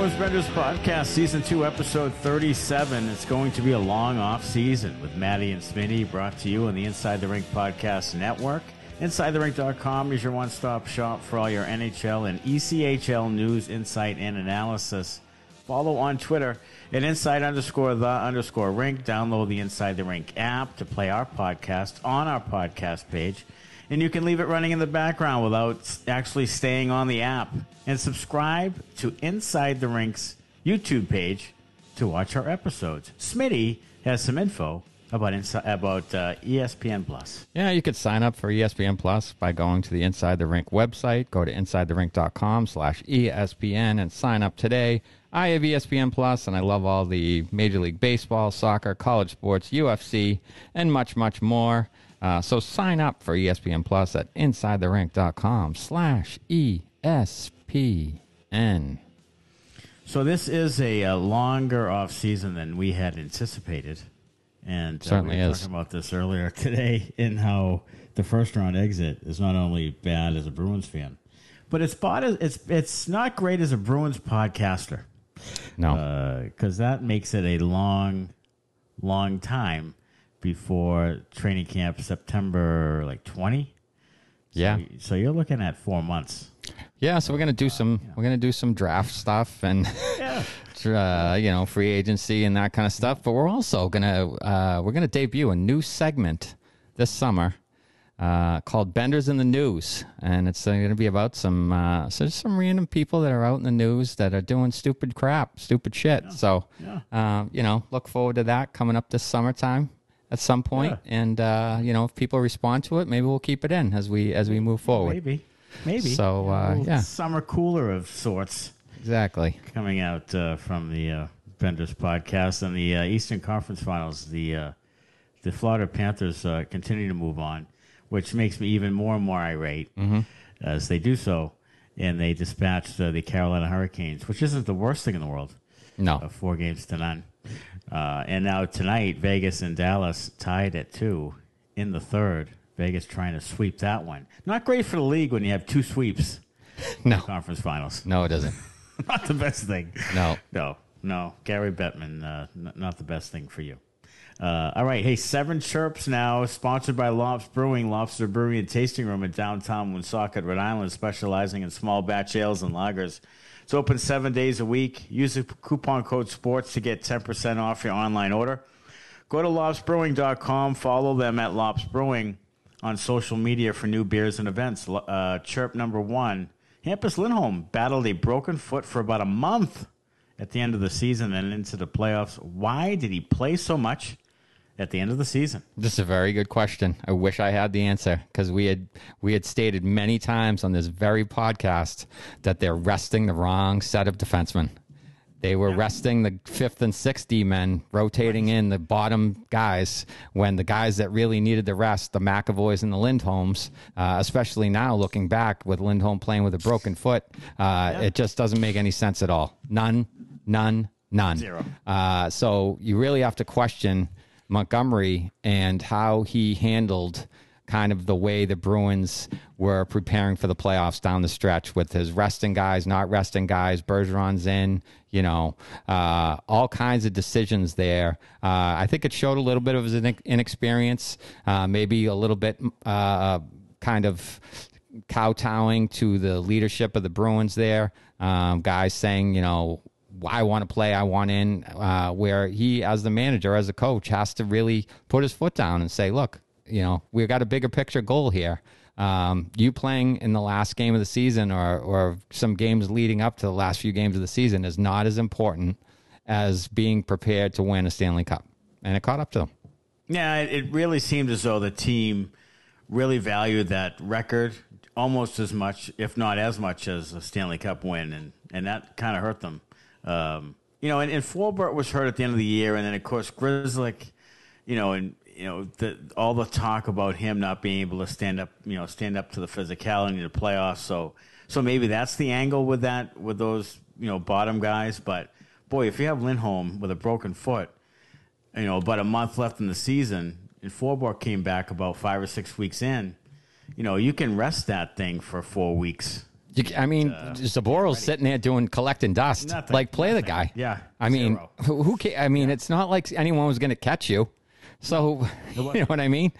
Bruins Benders Podcast, Season 2, Episode 37. It's going to be a long off season with Maddie and Smitty, brought to you on the Inside the Rink Podcast Network. InsideTheRink.com is your one stop shop for all your NHL and ECHL news, insight, and analysis. Follow on Twitter at inside underscore the underscore rink. Download the Inside the Rink app to play our podcast on our podcast page. And you can leave it running in the background without actually staying on the app. And subscribe to Inside the Rink's YouTube page to watch our episodes. Smitty has some info about insi- about uh, ESPN Plus. Yeah, you could sign up for ESPN Plus by going to the Inside the Rink website. Go to insidetherink.com slash ESPN and sign up today. I have ESPN Plus, and I love all the Major League Baseball, soccer, college sports, UFC, and much, much more. Uh, so sign up for ESPN Plus at insidetherink.com slash E ESPN. So this is a, uh longer off season than we had anticipated, and uh, Certainly we were is. talking about this earlier today in how the first round exit is not only bad as a Bruins fan, but it's bad as, it's it's not great as a Bruins podcaster No. because that makes it a long, long time before training camp September like twenty. Yeah. So you're looking at four months. Yeah, so we're gonna do some we're gonna do some draft stuff and Yeah. uh, you know free agency and that kind of stuff. But we're also gonna uh, we're gonna debut a new segment this summer uh, called Benders in the News, and it's uh, gonna be about some uh, so just some random people that are out in the news that are doing stupid crap, stupid shit. So Yeah. um, you know, look forward to that coming up this summertime at some point. And uh, you know, if people respond to it, maybe we'll keep it in as we as we move forward. Maybe, maybe. So, uh, yeah. summer cooler of sorts. Exactly. coming out uh, from the uh, Benders podcast and the uh, Eastern Conference Finals. The uh, the Florida Panthers uh, continue to move on, which makes me even more and more irate as they do so. And they dispatched uh, the Carolina Hurricanes, which isn't the worst thing in the world. No. Four games to none. Uh, and now tonight, Vegas and Dallas tied at two in the third. Vegas trying to sweep that one. Not great for the league when you have two sweeps in No. the conference finals. No, it isn't. Not the best thing. No. No, no. Gary Bettman, uh, n- not the best thing for you. Uh, all right. Hey, Seven Chirps now, sponsored by Lops Brewing, Lobster Brewery and Tasting Room in downtown Woonsocket, Rhode Island, specializing in small batch ales and lagers. It's open seven days a week. Use the coupon code SPORTS to get 10% off your online order. Go to lopsbrewing.com. Follow them at Lops Brewing on social media for new beers and events. Uh, chirp number one Hampus Lindholm battled a broken foot for about a month at the end of the season and into the playoffs. Why did he play so much at the end of the season? This is a very good question. I wish I had the answer because we had we had stated many times on this very podcast that they're resting the wrong set of defensemen. They were resting the fifth and sixth D men, rotating in the bottom guys when the guys that really needed the rest, the McAvoys and the Lindholms, uh, especially now looking back with Lindholm playing with a broken foot, uh, it just doesn't make any sense at all. None, none, none. Zero. Uh, so you really have to question Montgomery and how he handled kind of the way the Bruins were preparing for the playoffs down the stretch with his resting guys, not resting guys, Bergeron's in, you know, uh, all kinds of decisions there. Uh, I think it showed a little bit of his inexperience, uh, maybe a little bit uh, kind of kowtowing to the leadership of the Bruins there. Um, guys saying, you know, I want to play, I want in, uh, where he, as the manager, as a coach, has to really put his foot down and say, look, you know, we've got a bigger picture goal here. Um, you playing in the last game of the season or, or some games leading up to the last few games of the season is not as important as being prepared to win a Stanley Cup. And it caught up to them. Yeah, it, really seemed as though the team really valued that record almost as much, if not as much, as a Stanley Cup win, and, and that kind of hurt them. Um, you know, and, and Forbort was hurt at the end of the year, and then of course Grzelcyk, you know, and you know the, all the talk about him not being able to stand up, you know, stand up to the physicality of the playoffs. So, so maybe that's the angle with that with those you know bottom guys. But boy, if you have Lindholm with a broken foot, you know, about a month left in the season, and Forbort came back about five or six weeks in, you know, you can rest that thing for four weeks You, I mean, Zboril's sitting there doing collecting dust. Nothing, like, play the guy. Yeah, I mean, zero. who, who ca- I mean, it's not like anyone was going to catch you. So, you know what I mean?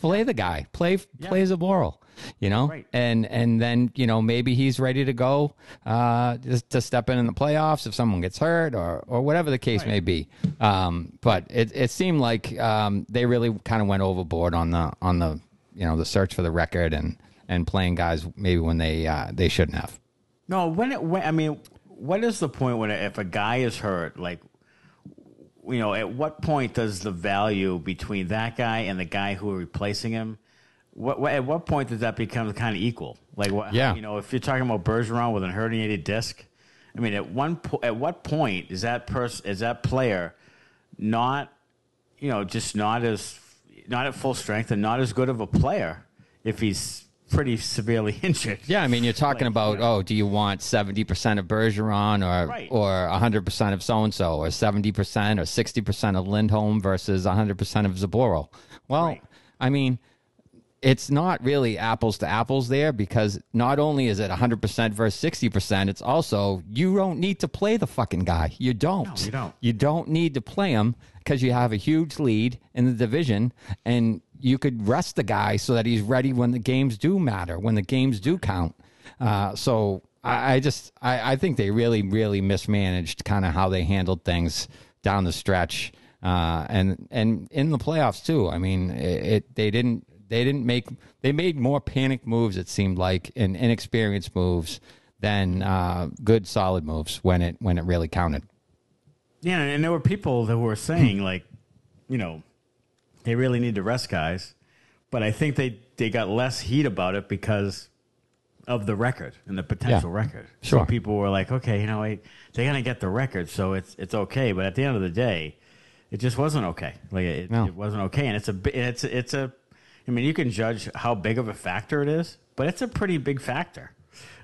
Play the guy. Play play Zboril. You know, Right. and and then you know maybe he's ready to go uh, just to step in in the playoffs if someone gets hurt or or whatever the case may be. Um, but it it seemed like um, they really kind of went overboard on the on the you know the search for the record and and playing guys maybe when they uh, they shouldn't have. No, when it when I mean, what is the point when if a guy is hurt, like you know, at what point does the value between that guy and the guy who are replacing him? What, what at what point does that become kind of equal? Like, what, Yeah. you know, if you're talking about Bergeron with an herniated disc, I mean, at one po- at what point is that person is that player not, you know, just not as not at full strength and not as good of a player if he's pretty severely injured? Yeah, I mean, you're talking Like, about you know. oh, do you want seventy percent of Bergeron or Right. or hundred percent of so and so, or seventy percent or sixty percent of Lindholm versus hundred percent of Zboril? Well, Right. I mean, it's not really apples to apples there because not only is it hundred percent versus sixty percent, it's also you don't need to play the fucking guy. You don't. No, you don't. You don't need to play him because you have a huge lead in the division and you could rest the guy so that he's ready when the games do matter, when the games do count. Uh, so I, I just I, I think they really, really mismanaged kind of how they handled things down the stretch. Uh, and and in the playoffs too. I mean, it, it they didn't they didn't make they made more panic moves. It seemed like and inexperienced moves than uh, good solid moves when it when it really counted. Yeah, and there were people that were saying like, you know, they really need to rest guys, but I think they they got less heat about it because of the record and the potential Yeah. record. Sure. So people were like, okay, you know, wait, they're gonna get the record, so it's it's okay. But at the end of the day, it just wasn't okay. Like it, No. it wasn't okay, and it's a it's it's a. I mean, you can judge how big of a factor it is, but it's a pretty big factor.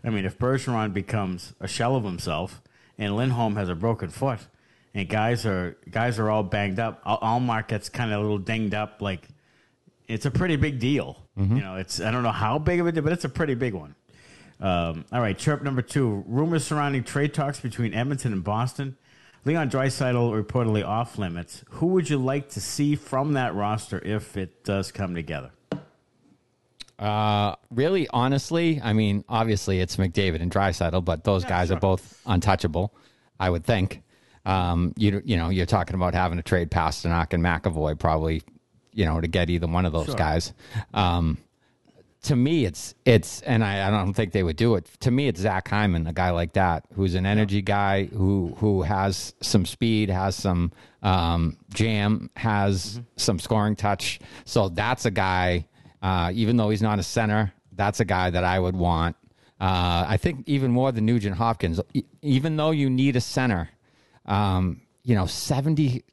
I mean, if Bergeron becomes a shell of himself and Lindholm has a broken foot, and guys are guys are all banged up, Al- Ullmark gets kind of a little dinged up, like it's a pretty big deal. You know, it's I don't know how big of a deal, but it's a pretty big one. Um, all right, chirp number two: rumors surrounding trade talks between Edmonton and Boston. Leon Draisaitl reportedly off limits. Who would you like to see from that roster if it does come together? Uh, really, honestly, I mean, obviously it's McDavid and Draisaitl, but those guys sure. are both untouchable. I would think. Um, you you know, you're talking about having to trade Pastrnak and McAvoy probably, you know, to get either one of those Sure. guys. Um, to me, it's it's, and I, I don't think they would do it. To me, it's Zach Hyman, a guy like that, who's an energy guy who who has some speed, has some um, jam, has some scoring touch. So that's a guy. Uh, even though he's not a center, that's a guy that I would want. Uh, I think even more than Nugent Hopkins. E- even though you need a center, um, you know, seventy,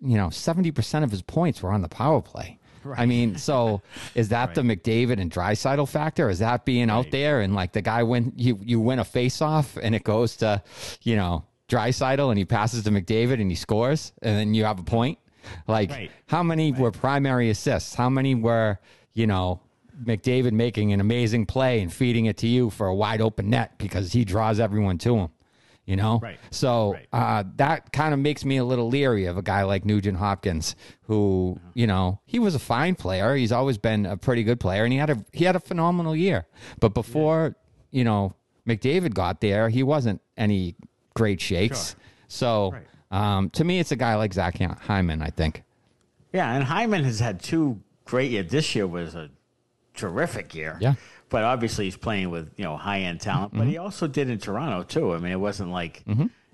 you know, seventy percent of his points were on the power play. Right. I mean, so is that the McDavid and Draisaitl factor? Is that being out there and like the guy win you you win a face off and it goes to, you know, Draisaitl and he passes to McDavid and he scores and then you have a point? Like Right. how many were primary assists? How many were, you know, McDavid making an amazing play and feeding it to you for a wide open net because he draws everyone to him? You know? Right. So Right. uh, that kind of makes me a little leery of a guy like Nugent Hopkins, who you know he was a fine player. He's always been a pretty good player, and he had a he had a phenomenal year. But before you know McDavid got there, he wasn't any great shakes. Sure. So Right. um, to me, it's a guy like Zach Hyman. I think. Yeah, and Hyman has had two great years. This year was a terrific year. Yeah. But obviously he's playing with, you know, high end talent. But he also did in Toronto too. I mean, it wasn't like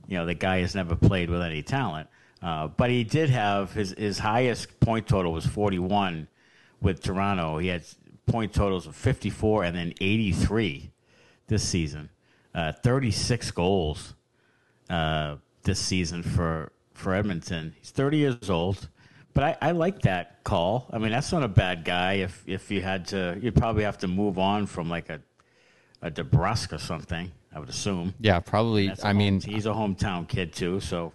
you know, the guy has never played with any talent. Uh, but he did have his his highest point total was forty one with Toronto. He had point totals of fifty four and then eighty three this season. Uh, thirty six goals uh, this season for for Edmonton. He's 30 years old, but I, I like that call. I mean, that's not a bad guy. If if you had to, you'd probably have to move on from like a a DeBrusk or something. I would assume. Yeah, probably. I home- mean, he's a hometown kid too, so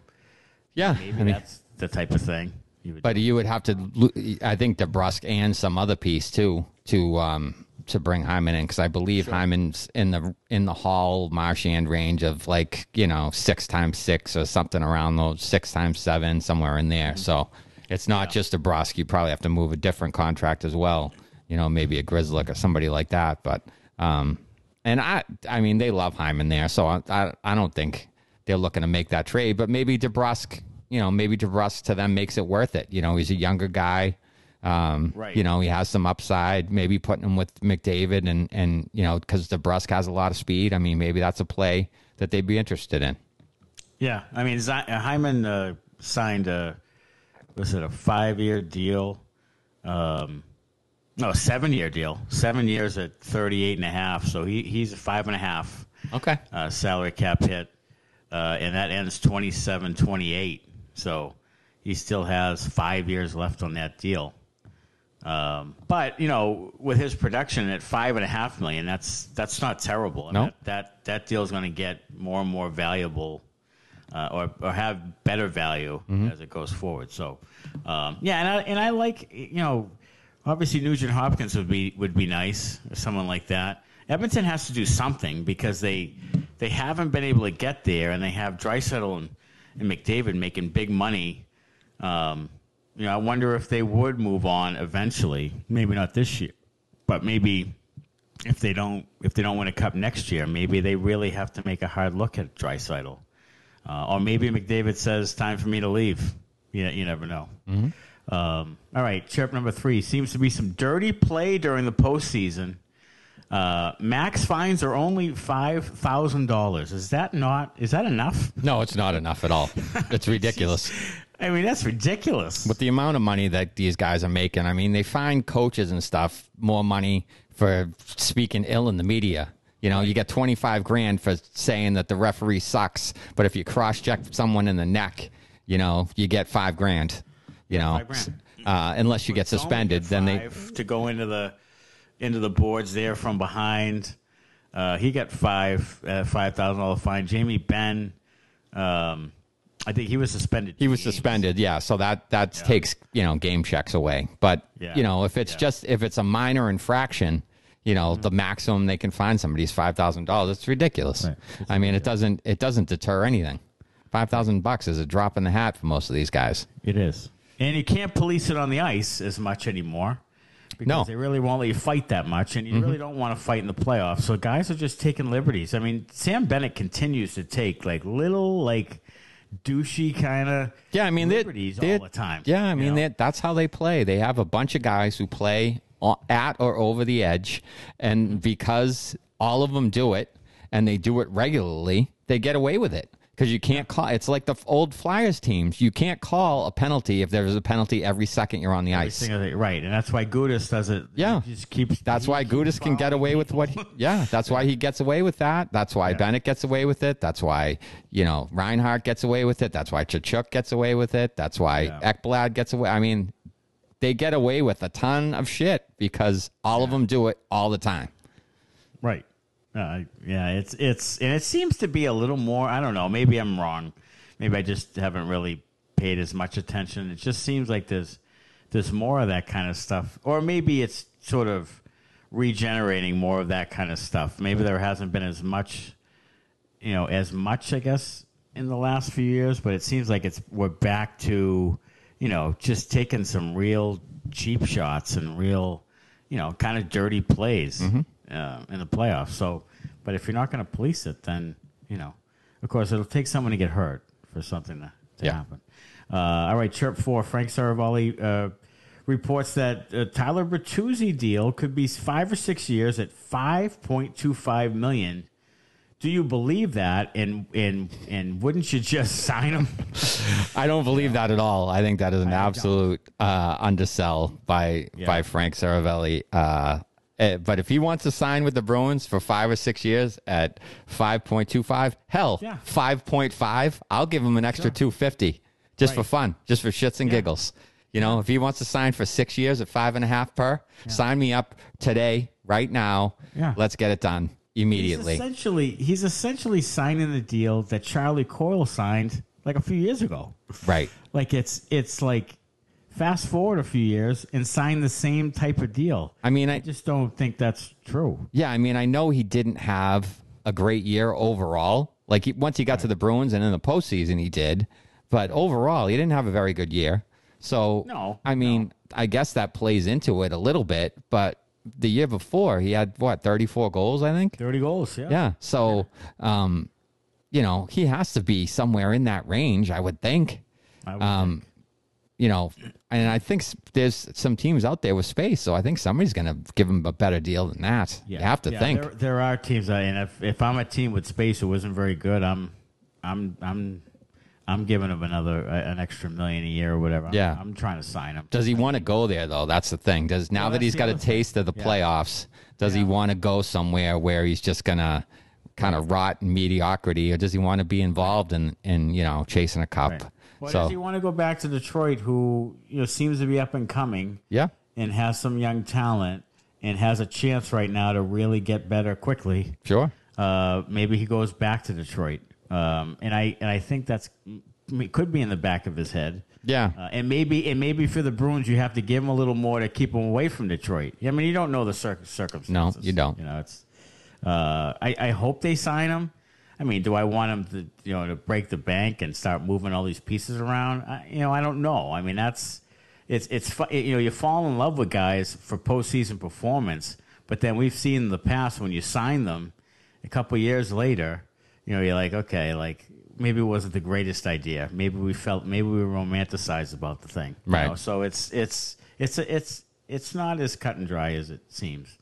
yeah. maybe I mean, that's the type of thing. You would But you would have to, I think, DeBrusk and some other piece too to um, to bring Hyman in because I believe Hyman's in the in the Hall Marchand range of like you know six times six or something around those six times seven somewhere in there. So it's not just a Brosk. You probably have to move a different contract as well. You know, maybe a Grzelcyk or somebody like that. But um, and I I mean they love Hyman there, so I I, I don't think they're looking to make that trade. But maybe DeBrusk, you know, maybe DeBrusk to them makes it worth it. You know, he's a younger guy. Um, Right. You know, he has some upside. Maybe putting him with McDavid and and you know because DeBrusk has a lot of speed. I mean, maybe that's a play that they'd be interested in. Yeah, I mean, Zi- uh, Hyman uh, signed a was it a five year deal? Um, no, seven year deal. Seven years at thirty eight and a half. So he he's a five and a half Okay. uh, salary cap hit, uh, and that ends 27 28. So he still has five years left on that deal. Um, but you know, with his production at five and a half million, that's that's not terrible. I mean, No. that, that that deal is going to get more and more valuable, uh, or or have better value as it goes forward. So, um, yeah, and I and I like you know, obviously Nugent Hopkins would be would be nice or someone like that. Edmonton has to do something because they they haven't been able to get there, and they have Draisaitl and, and McDavid making big money. Um, you know, I wonder if they would move on eventually. Maybe not this year, but maybe if they don't if they don't win a cup next year, maybe they really have to make a hard look at Draisaitl. Uh, or maybe McDavid says, "Time for me to leave." You, you never know. Um, all right, chirp number three seems to be some dirty play during the postseason. Uh, max fines are only five thousand dollars. Is that not? Is that enough? No, it's not enough at all. It's ridiculous. I mean, that's ridiculous. with the amount of money that these guys are making, I mean, they find coaches and stuff more money for speaking ill in the media. You know, you get 25 grand for saying that the referee sucks, but if you cross check someone in the neck, you know, you get five grand. You know, grand. Uh, unless you get suspended, then they. to go into the into the boards there from behind. Uh, he got five uh, five thousand dollar fine. Jamie Benn, um, I think he was suspended. He was games. suspended, yeah. So that that takes you know game checks away. But Yeah. you know if it's Yeah. just if it's a minor infraction, you know the maximum they can find somebody is five thousand dollars. It's ridiculous. Right. I mean it doesn't it doesn't deter anything. Five thousand bucks is a drop in the hat for most of these guys. It is, and you can't police it on the ice as much anymore. Because No. Mm-hmm. they really won't let you fight that much, and you really don't want to fight in the playoffs. So guys are just taking liberties. I mean, Sam Bennett continues to take like little like douchey kind of Yeah, I mean they're- liberties they're- all the time. Yeah, I mean that's how they play. They have a bunch of guys who play at or over the edge, and because all of them do it and they do it regularly, they get away with it. Because you can't call. It's like the old Flyers teams. You can't call a penalty if there's a penalty every second you're on the Every ice. thing- right, and that's why Gudas does it. Yeah. he just keeps. That's why keeps Gudas can get away with what. He, yeah, that's why he gets away with that. That's why Yeah. Bennett gets away with it. That's why you know Reinhart gets away with it. That's why Tkachuk gets away with it. That's why Yeah. Ekblad gets away. I mean, they get away with a ton of shit because all of them do it all the time. Right. Uh, yeah, it's it's and it seems to be a little more. I don't know. Maybe I'm wrong. Maybe I just haven't really paid as much attention. It just seems like there's there's more of that kind of stuff, or maybe it's sort of regenerating more of that kind of stuff. Maybe there hasn't been as much, you know, as much I guess in the last few years, but it seems like it's we're back to, you know, just taking some real cheap shots and real, you know, kind of dirty plays uh, in the playoffs. So, but if you're not going to police it, then you know, of course, it'll take someone to get hurt for something to, to Yeah. happen. Uh, all right, chirp four. Frank Seravalli uh, reports that uh, Tyler Bertuzzi deal could be five or six years at five point two five million. Do you believe that? And and and wouldn't you just sign him? I don't believe that at all. I think that is an don't. absolute uh, undersell by Yeah. by Frank Seravalli. Uh, eh, but if he wants to sign with the Bruins for five or six years at five point two five, hell, Yeah. five point five, I'll give him an extra two fifty just for fun, just for shits and giggles. You know, if he wants to sign for six years at five and a half per, sign me up today, right now. Yeah. Let's get it done immediately. He's essentially, he's essentially signing the deal that Charlie Coyle signed like a few years ago. Right. Like it's it's like fast forward a few years and sign the same type of deal. I mean, I I just don't think that's true. yeah, I mean, I know he didn't have a great year overall. Like he, once he got to the Bruins and in the postseason, he did, but overall, he didn't have a very good year. So No, I mean, I guess that plays into it a little bit. But the year before, he had what thirty four goals, I think. 30 goals, yeah. Yeah. So, um, you know, he has to be somewhere in that range, I would think. I would Um, you know, and I think there's some teams out there with space, so I think somebody's going to give him a better deal than that. You have to Yeah, think. there, there are teams, that, and if, if I'm a team with space who isn't very good, I'm, I'm, I'm, I'm giving him another uh, an extra million a year or whatever. I'm, Yeah. I'm trying to sign him. Does he want to go there though? That's the thing. Does now that that's he's the got a other thing. taste of the Yeah. playoffs, does he want to go somewhere where he's just gonna kind of rot in mediocrity, or does he want to be involved in in you know chasing a cup? So does he want to go back to Detroit, who you know seems to be up and coming yeah, and has some young talent and has a chance right now to really get better quickly? sure. Uh, maybe he goes back to Detroit, um, and I and I think that's it could be in the back of his head. Yeah, Uh, and maybe and maybe for the Bruins, you have to give him a little more to keep him away from Detroit. I mean, you don't know the cir- circumstances. you don't. You know, it's. Uh, I I hope they sign him. I mean, do I want him to you know to break the bank and start moving all these pieces around? I, you know, I don't know. I mean, that's it's it's you know you fall in love with guys for postseason performance, but then we've seen in the past when you sign them, a couple years later, you know, you're like, okay, like maybe it wasn't the greatest idea. Maybe we felt maybe we romanticized about the thing, you Right. know? So it's it's it's it's it's not as cut and dry as it seems.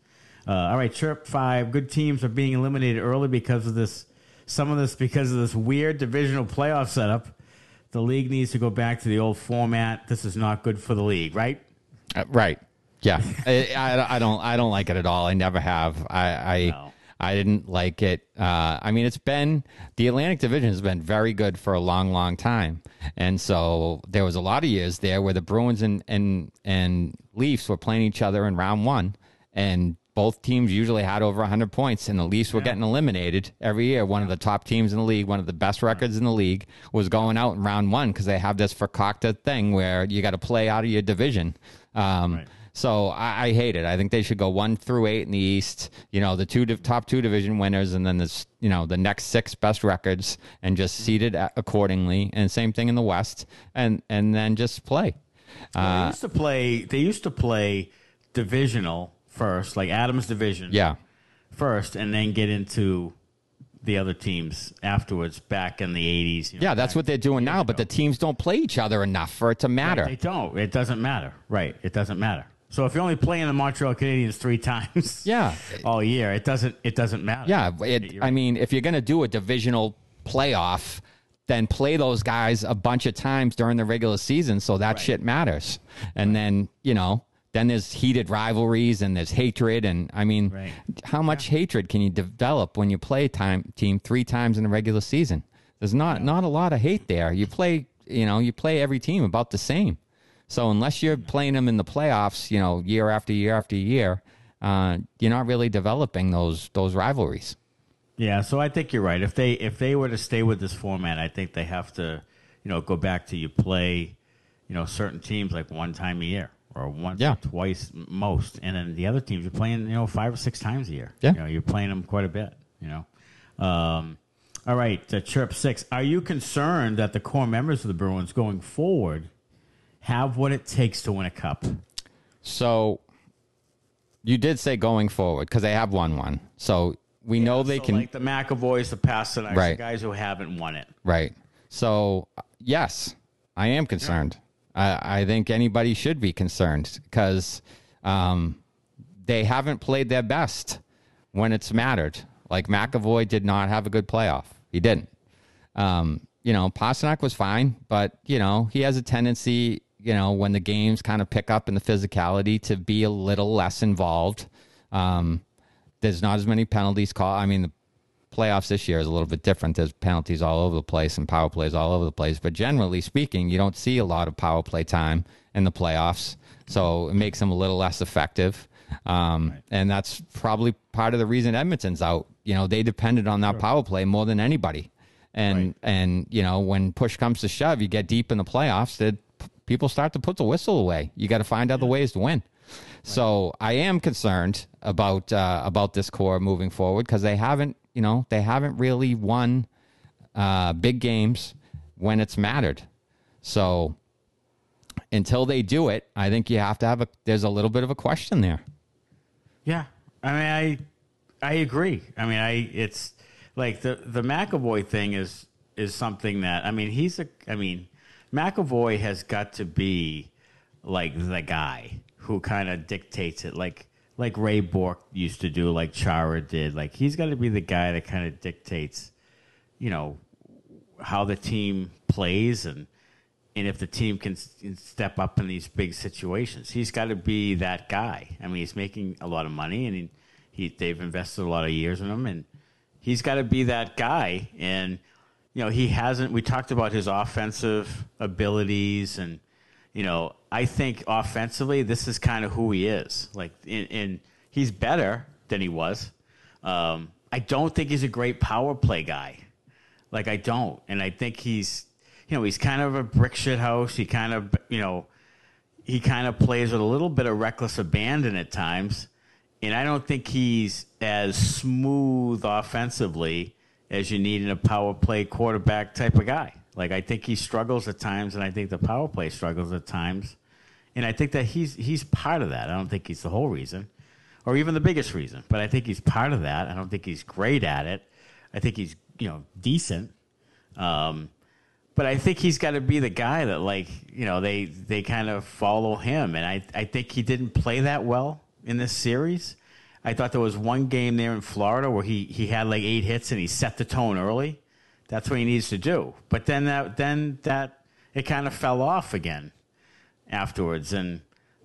Uh, all right, chirp five. Good teams are being eliminated early because of this. Some of this because of this weird divisional playoff setup. The league needs to go back to the old format. This is not good for the league, right? Uh, right. Yeah, I, I, I don't I don't like it at all. I never have. I I, No. I didn't like it. Uh, I mean, it's been the Atlantic Division has been very good for a long, long time, and so there was a lot of years there where the Bruins and and and Leafs were playing each other in round one, and both teams usually had over 100 points, and the Leafs were getting eliminated every year. One of the top teams in the league, one of the best records in the league, was going out in round one because they have this fakakta thing where you got to play out of your division. Um, Right. So I, I hate it. I think they should go one through eight in the East. You know, the two top two division winners, and then this, you know, the next six best records, and just mm-hmm. seed it accordingly. And same thing in the West, and and then just play. they uh, used to play. They used to play divisional first, like Adams division. Yeah, first and then get into the other teams afterwards back in the 80s. you know, yeah, that's what they're doing now. But the teams don't play each other enough for it to matter. They don't. It doesn't matter. Right. It doesn't matter. So if you're only playing the Montreal Canadiens three times Yeah. all year, it doesn't it doesn't matter. Yeah, it, I mean, if you're going to do a divisional playoff, then play those guys a bunch of times during the regular season so that shit matters. And then, you know, then there's heated rivalries and there's hatred and I mean, Right. how much hatred can you develop when you play time team 3 times in the regular season? There's not not a lot of hate there. You play, you know, you play every team about the same. So unless you're playing them in the playoffs, you know, year after year after year, uh, you're not really developing those those rivalries. Yeah, so I think you're right. If they if they were to stay with this format, I think they have to, you know, go back to you play, you know, certain teams like one time a year or once Yeah. or twice most, and then the other teams you're playing, you know, five or six times a year. Yeah. you know, you're playing them quite a bit. You know. Um, all right, uh, chirp six. Are you concerned that the core members of the Bruins going forward have what it takes to win a cup? So you did say going forward because they have won one. So we know they So, can. like the McAvoys, the Pastrnaks, Right. the guys who haven't won it. Right. So, yes, I am concerned. I, I think anybody should be concerned because um, they haven't played their best when it's mattered. Like McAvoy did not have a good playoff. He didn't. Um, you know, Pastrnak was fine, but, you know, he has a tendency, you know, when the games kind of pick up in the physicality to be a little less involved. Um, there's not as many penalties called. I mean, the playoffs this year is a little bit different. There's penalties all over the place and power plays all over the place. But generally speaking, you don't see a lot of power play time in the playoffs. So it makes them a little less effective. Um, And that's probably part of the reason Edmonton's out. You know, they depended on that power play more than anybody. And, and, you know, when push comes to shove, you get deep in the playoffs, that people start to put the whistle away. You got to find other ways to win. So I am concerned about uh, about this core moving forward because they haven't, you know, they haven't really won uh, big games when it's mattered. So until they do it, I think you have to have a. There's a little bit of a question there. Yeah, I mean, I I agree. I mean, I it's like the the McAvoy thing is is something that I mean he's a I mean McAvoy has got to be like the guy who kind of dictates it, like like Ray Bourque used to do, like Chara did. Like he's got to be the guy that kind of dictates, you know, how the team plays and and if the team can step up in these big situations. He's got to be that guy. I mean, he's making a lot of money and he, he they've invested a lot of years in him and he's got to be that guy and you know, he hasn't we talked about his offensive abilities and you know, I think offensively, this is kind of who he is. Like, and he's better than he was. Um, I don't think he's a great power play guy. Like, I don't, and I think he's, you know, he's kind of a brick shit house. He kind of, you know, he kind of plays with a little bit of reckless abandon at times, and I don't think he's as smooth offensively as you need in a power play quarterback type of guy. Like I think he struggles at times, and I think the power play struggles at times, and I think that he's he's part of that. I don't think he's the whole reason, or even the biggest reason, but I think he's part of that. I don't think he's great at it. I think he's you know decent, um, but I think he's got to be the guy that like you know they they kind of follow him, and I I think he didn't play that well in this series. I thought there was one game there in Florida where he, he had like eight hits and he set the tone early. That's what he needs to do. But then that then that it kind of fell off again afterwards, and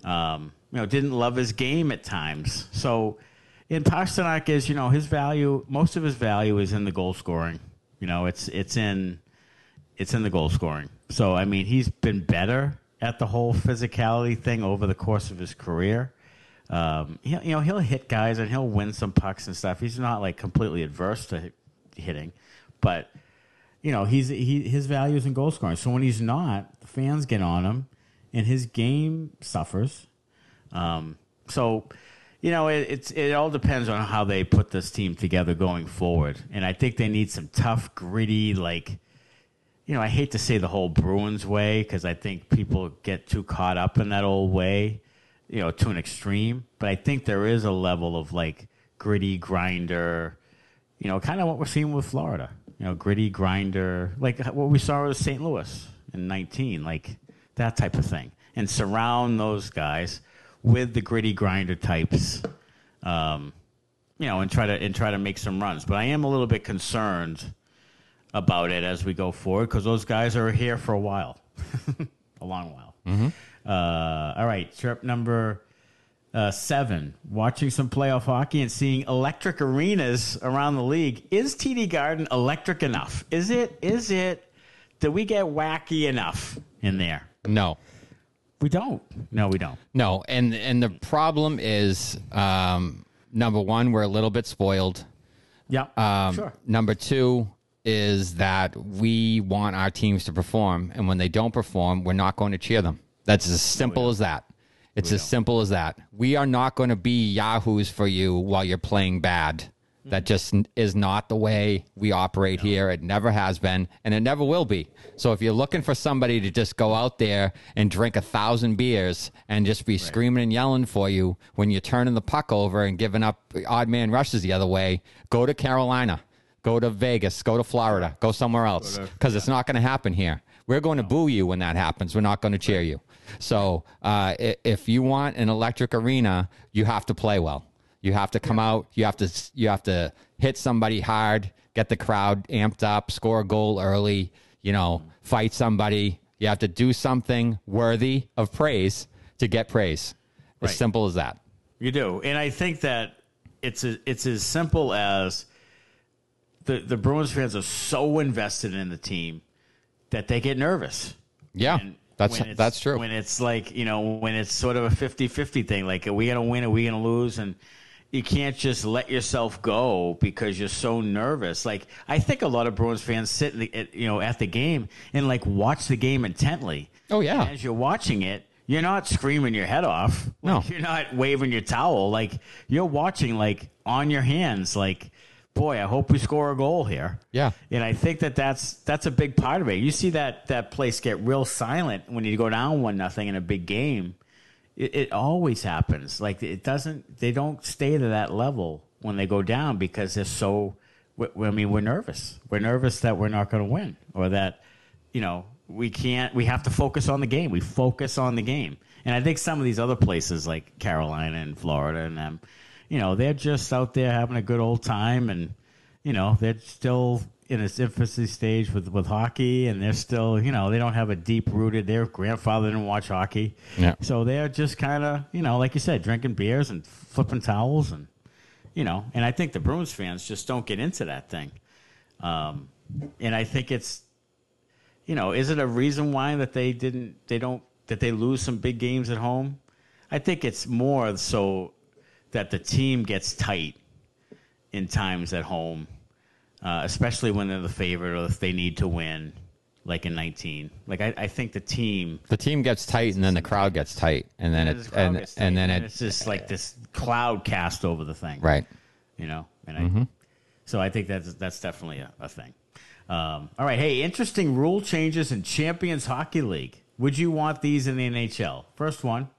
um, you know didn't love his game at times. So in Pastrnak is you know his value, most of his value is in the goal scoring. You know it's it's in it's in the goal scoring. So I mean he's been better at the whole physicality thing over the course of his career. Um, he, you know he'll hit guys and he'll win some pucks and stuff. He's not like completely adverse to hitting, but you know, he's he his value is in goal scoring. So when he's not, the fans get on him, and his game suffers. Um, so, you know, it, it's it all depends on how they put this team together going forward. And I think they need some tough, gritty, like, you know, I hate to say the whole Bruins way because I think people get too caught up in that old way, you know, to an extreme. But I think there is a level of like gritty grinder, you know, kind of what we're seeing with Florida you know, gritty grinder, like what we saw with St. Louis in 19, like that type of thing. And surround those guys with the gritty grinder types, um, you know, and try to and try to make some runs. But I am a little bit concerned about it as we go forward because those guys are here for a while, a long while. Mm-hmm. Uh, all right, trip number uh, seven, watching some playoff hockey and seeing electric arenas around the league. Is TD Garden electric enough? Is it? Is it? Do we get wacky enough in there? No, we don't. No, we don't. No, and and the problem is, um, number one, we're a little bit spoiled. Yeah. Um, sure. Number two is that we want our teams to perform, and when they don't perform, we're not going to cheer them. That's as simple oh, yeah. as that. It's as simple as that. We are not going to be yahoos for you while you're playing bad. That mm-hmm. just is not the way we operate no. here. It never has been, and it never will be. So if you're looking for somebody to just go out there and drink a thousand beers and just be right. screaming and yelling for you when you're turning the puck over and giving up odd man rushes the other way, go to Carolina, go to Vegas, go to Florida, go somewhere else because it's not going to happen here. We're going to boo you when that happens. We're not going to cheer you. So uh, if you want an electric arena, you have to play well. You have to come out. You have to you have to hit somebody hard, get the crowd amped up, score a goal early. You know, fight somebody. You have to do something worthy of praise to get praise. As right. simple as that. You do, and I think that it's a, it's as simple as the the Bruins fans are so invested in the team that they get nervous. Yeah. And that's that's true. When it's like, you know, when it's sort of a 50-50 thing, like are we going to win, are we going to lose and you can't just let yourself go because you're so nervous. Like I think a lot of Bruins fans sit, in the, at, you know, at the game and like watch the game intently. Oh, yeah. And as you're watching it, you're not screaming your head off. No. You're not waving your towel. Like you're watching, like on your hands. Like, boy, I hope we score a goal here. Yeah. And I think that that's that's a big part of it. You see that that place get real silent when you go down one nothing in a big game. It, it always happens. Like it doesn't. They don't stay to that level when they go down because they're so. I mean, we're nervous. We're nervous that we're not going to win, or that you know we can't. We have to focus on the game. We focus on the game. And I think some of these other places like Carolina and Florida and them, you know, they're just out there having a good old time and you know, they're still in its infancy stage with, with hockey, and they're still, you know, they don't have a deep rooted. Their grandfather didn't watch hockey, Yeah. so they're just kind of, you know, like you said, drinking beers and flipping towels, and you know, and I think the Bruins fans just don't get into that thing, um, and I think it's, you know, is it a reason why that they didn't, they don't, that they lose some big games at home? I think it's more so that the team gets tight in times at home, uh, especially when they're the favorite or if they need to win, like in 19. Like I, I think the team, The team gets tight, and then the crowd gets tight, and then and it the and tight, and then it it's just like this cloud cast over the thing, right. You know, and I, so I think that's that's definitely a, a thing. Um, all right, hey, interesting rule changes in Champions Hockey League. Would you want these in the NHL? First one.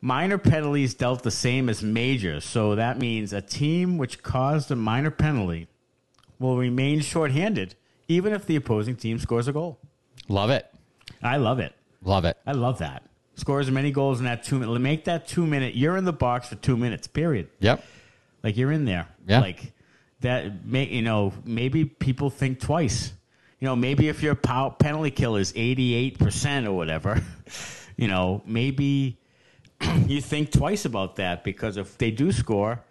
Minor penalties dealt the same as major, so that means a team which caused a minor penalty will remain shorthanded even if the opposing team scores a goal. Love it. I love it. Love it. I love that. Score as many goals in that two minute. Make that two minute. You're in the box for two minutes. Period. Yep. Like you're in there. Yeah. Like that. May you know? Maybe people think twice. You know, maybe if your penalty kill is 88 percent or whatever, you know, maybe you think twice about that because if they do score,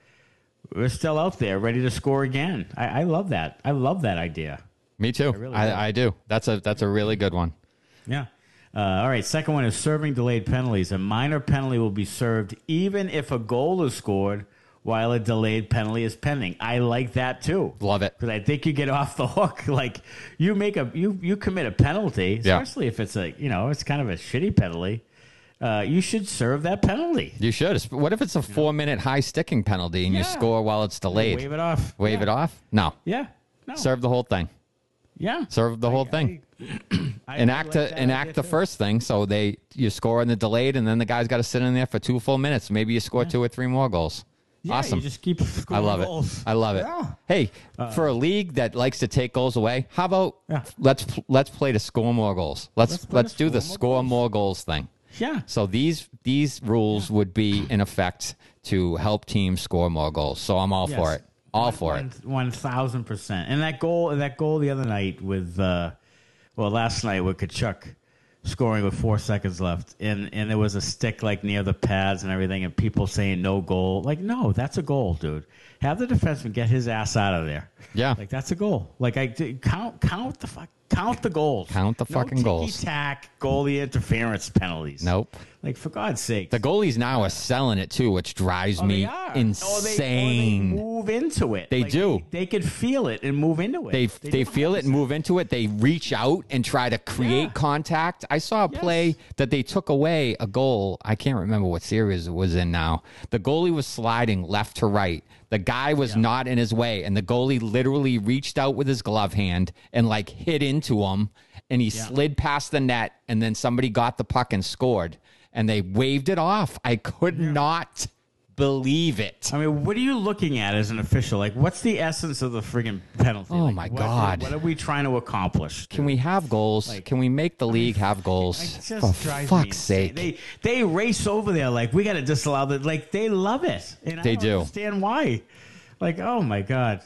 we're still out there ready to score again. I, I love that. I love that idea. Me too. really I, do. I do. That's a that's a really good one. Yeah. Uh, all right. Second one is serving delayed penalties. A minor penalty will be served even if a goal is scored while a delayed penalty is pending. I like that too. Love it. because I think you get off the hook. Like you make a you you commit a penalty, Yeah. especially if it's a you know it's kind of a shitty penalty. Uh, you should serve that penalty. You should. What if it's a four minute high sticking penalty and you score while it's delayed? Wave it off. Wave yeah. it off? No. Yeah. No. Serve the whole thing. Yeah. Serve the whole I- thing. I enact the enact the too. first thing, so they you score in the delayed, and then the guy's got to sit in there for two full minutes. Maybe you score two or three more goals. Yeah, awesome. You just keep. I love goals. it. I love it. Yeah. Uh, Hey, for a league that likes to take goals away, how about Yeah. let's let's play to score more goals. Let's Let's let's, do the score more score more goals thing. Yeah. So these these rules would be in effect to help teams score more goals. So I'm all for it. All One- for one- it. One thousand percent. And that goal, that goal the other night with, uh, well, last night with Tkachuk scoring with four seconds left, and and there was a stick like near the pads and everything, and people saying no goal. Like, no, that's a goal, dude. Have the defenseman get his ass out of there. Yeah. like that's a goal. Like I count count the fuck count the goals. Count the fucking no goals. Tack goalie interference penalties. Nope. Like for God's sake. The goalies now are selling it too, which drives Oh, me oh, they are. Or they- or insane. they, move into it. They do. They, they could feel it and move into it. They they, do feel it and move into it. They reach out and try to create Yeah. contact. I saw a Yes. play that they took away a goal. I can't remember what series it was in now. The goalie was sliding left to right. The guy was not in his way, and the goalie literally reached out with his glove hand and like hit into him, and he slid past the net, and then somebody got the puck and scored, and they waved it off. I could not believe it. I mean, what are you looking at as an official? Like, what's the essence of the friggin' penalty? Oh, Like, my what- God. What are we trying to accomplish? Can we have goals? Like- Can we make the league have goals? For fuck's sake. They they race over there like we got to disallow that. Like they love it. And I They do. Understand why? Like oh my god.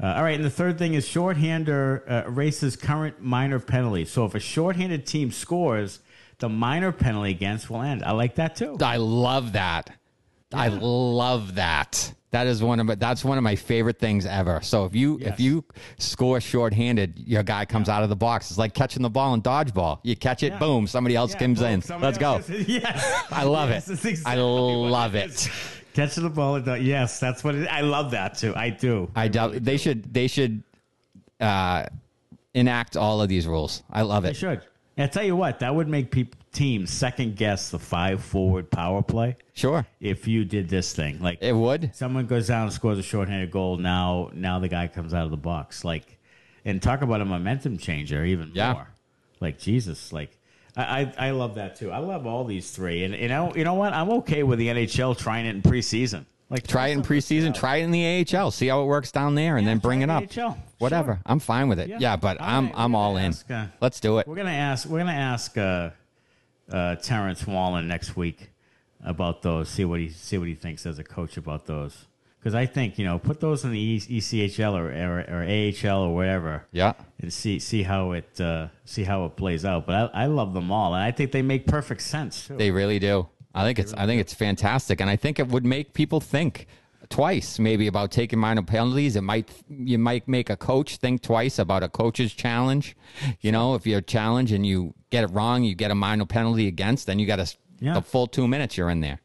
Uh, all right, and the third thing is shorthander uh, erases current minor penalty. So if a shorthanded team scores, the minor penalty against will end. I like that too. I love that. I love that. That is one of my, that's one of my favorite things ever. So if you Yes. if you score shorthanded, your guy comes out of the box. It's like catching the ball in dodgeball. You catch it, Yeah. boom, somebody else Yeah, comes boom, in. Let's go. yes. I love Yes, it. that's I love it is. Catching the ball. Yes, that's what it, I love that too. I do. I doubt they should. They should uh, enact all of these rules. I love it. They should. And I tell you what, that would make peop teams second guess the five forward power play Sure, if you did this thing. Like it would. someone goes down and scores a shorthanded goal. Now, now the guy comes out of the box. Like, and talk about a momentum changer even Yeah. more. Like Jesus, like I, I, I love that too. I love all these three, and you know, you know what? I'm okay with the NHL trying it in preseason. Like Try it in preseason. Try it in the AHL. See how it works down there, and Yeah, then bring it up. AHL. Whatever. Sure. I'm fine with it. Yeah. Yeah, but All I'm right, I'm all in. ask, uh, Let's do it. We're gonna ask. We're gonna ask uh, uh, Terrence Wallin next week about those. See what he see what he thinks as a coach about those. Because I think you know, put those in the ECHL or, or, or AHL or whatever. Yeah. and see see how it uh, see how it plays out. But I, I love them all, and I think they make perfect sense too. They really do. I think it's I think it's fantastic, and I think it would make people think twice maybe about taking minor penalties. It might you might make a coach think twice about a coach's challenge. You know, if you're challenged and you get it wrong, you get a minor penalty against, then you got a Yeah. the full two minutes you're in there.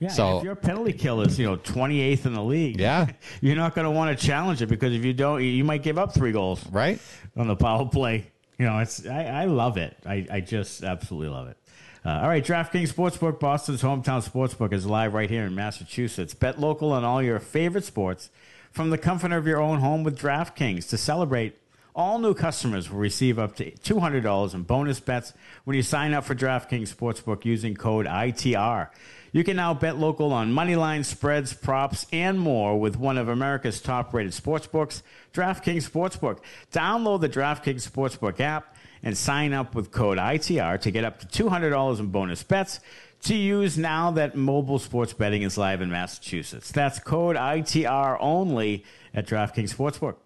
yeah, so- if your penalty kill is you know twenty eighth in the league, Yeah. you're not going to want to challenge it because if you don't, you might give up three goals Right? on the power play. You know, it's I, I love it. I, I just absolutely love it. Uh, all right, DraftKings Sportsbook, Boston's hometown sportsbook, is live right here in Massachusetts. Bet local on all your favorite sports from the comfort of your own home with DraftKings. To celebrate, all new customers will receive up to $200 in bonus bets when you sign up for DraftKings Sportsbook using code ITR. You can now bet local on money lines, spreads, props, and more with one of America's top rated sportsbooks, DraftKings Sportsbook. Download the DraftKings Sportsbook app and sign up with code ITR to get up to $200 in bonus bets to use now that mobile sports betting is live in Massachusetts. That's code ITR only at DraftKings Sportsbook.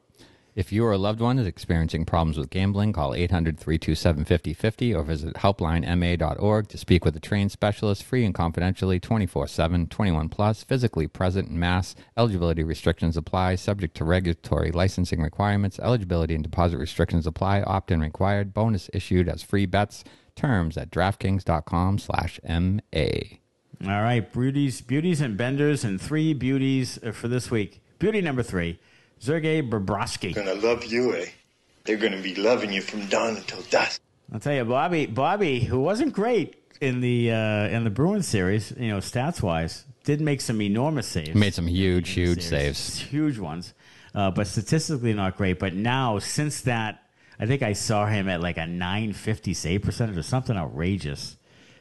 If you or a loved one is experiencing problems with gambling, call 800 327 5050 or visit helplinema.org to speak with a trained specialist free and confidentially 24 7, 21 plus, physically present in Mass. Eligibility restrictions apply, subject to regulatory licensing requirements. Eligibility and deposit restrictions apply, opt in required. Bonus issued as free bets. Terms at DraftKings.com slash MA. All right, beauties, beauties and benders, and three beauties uh, for this week. Beauty number three, Sergei Bobrovsky. gonna love you, eh? They're gonna be loving you from dawn until dusk. I'll tell you, Bobby, Bobby, who wasn't great in the uh, in the Bruins series, you know, stats wise, did make some enormous saves. Made some huge, huge series. saves. huge ones, uh, but statistically not great. But now, since that, I think I saw him at like a 950 save percentage or something outrageous.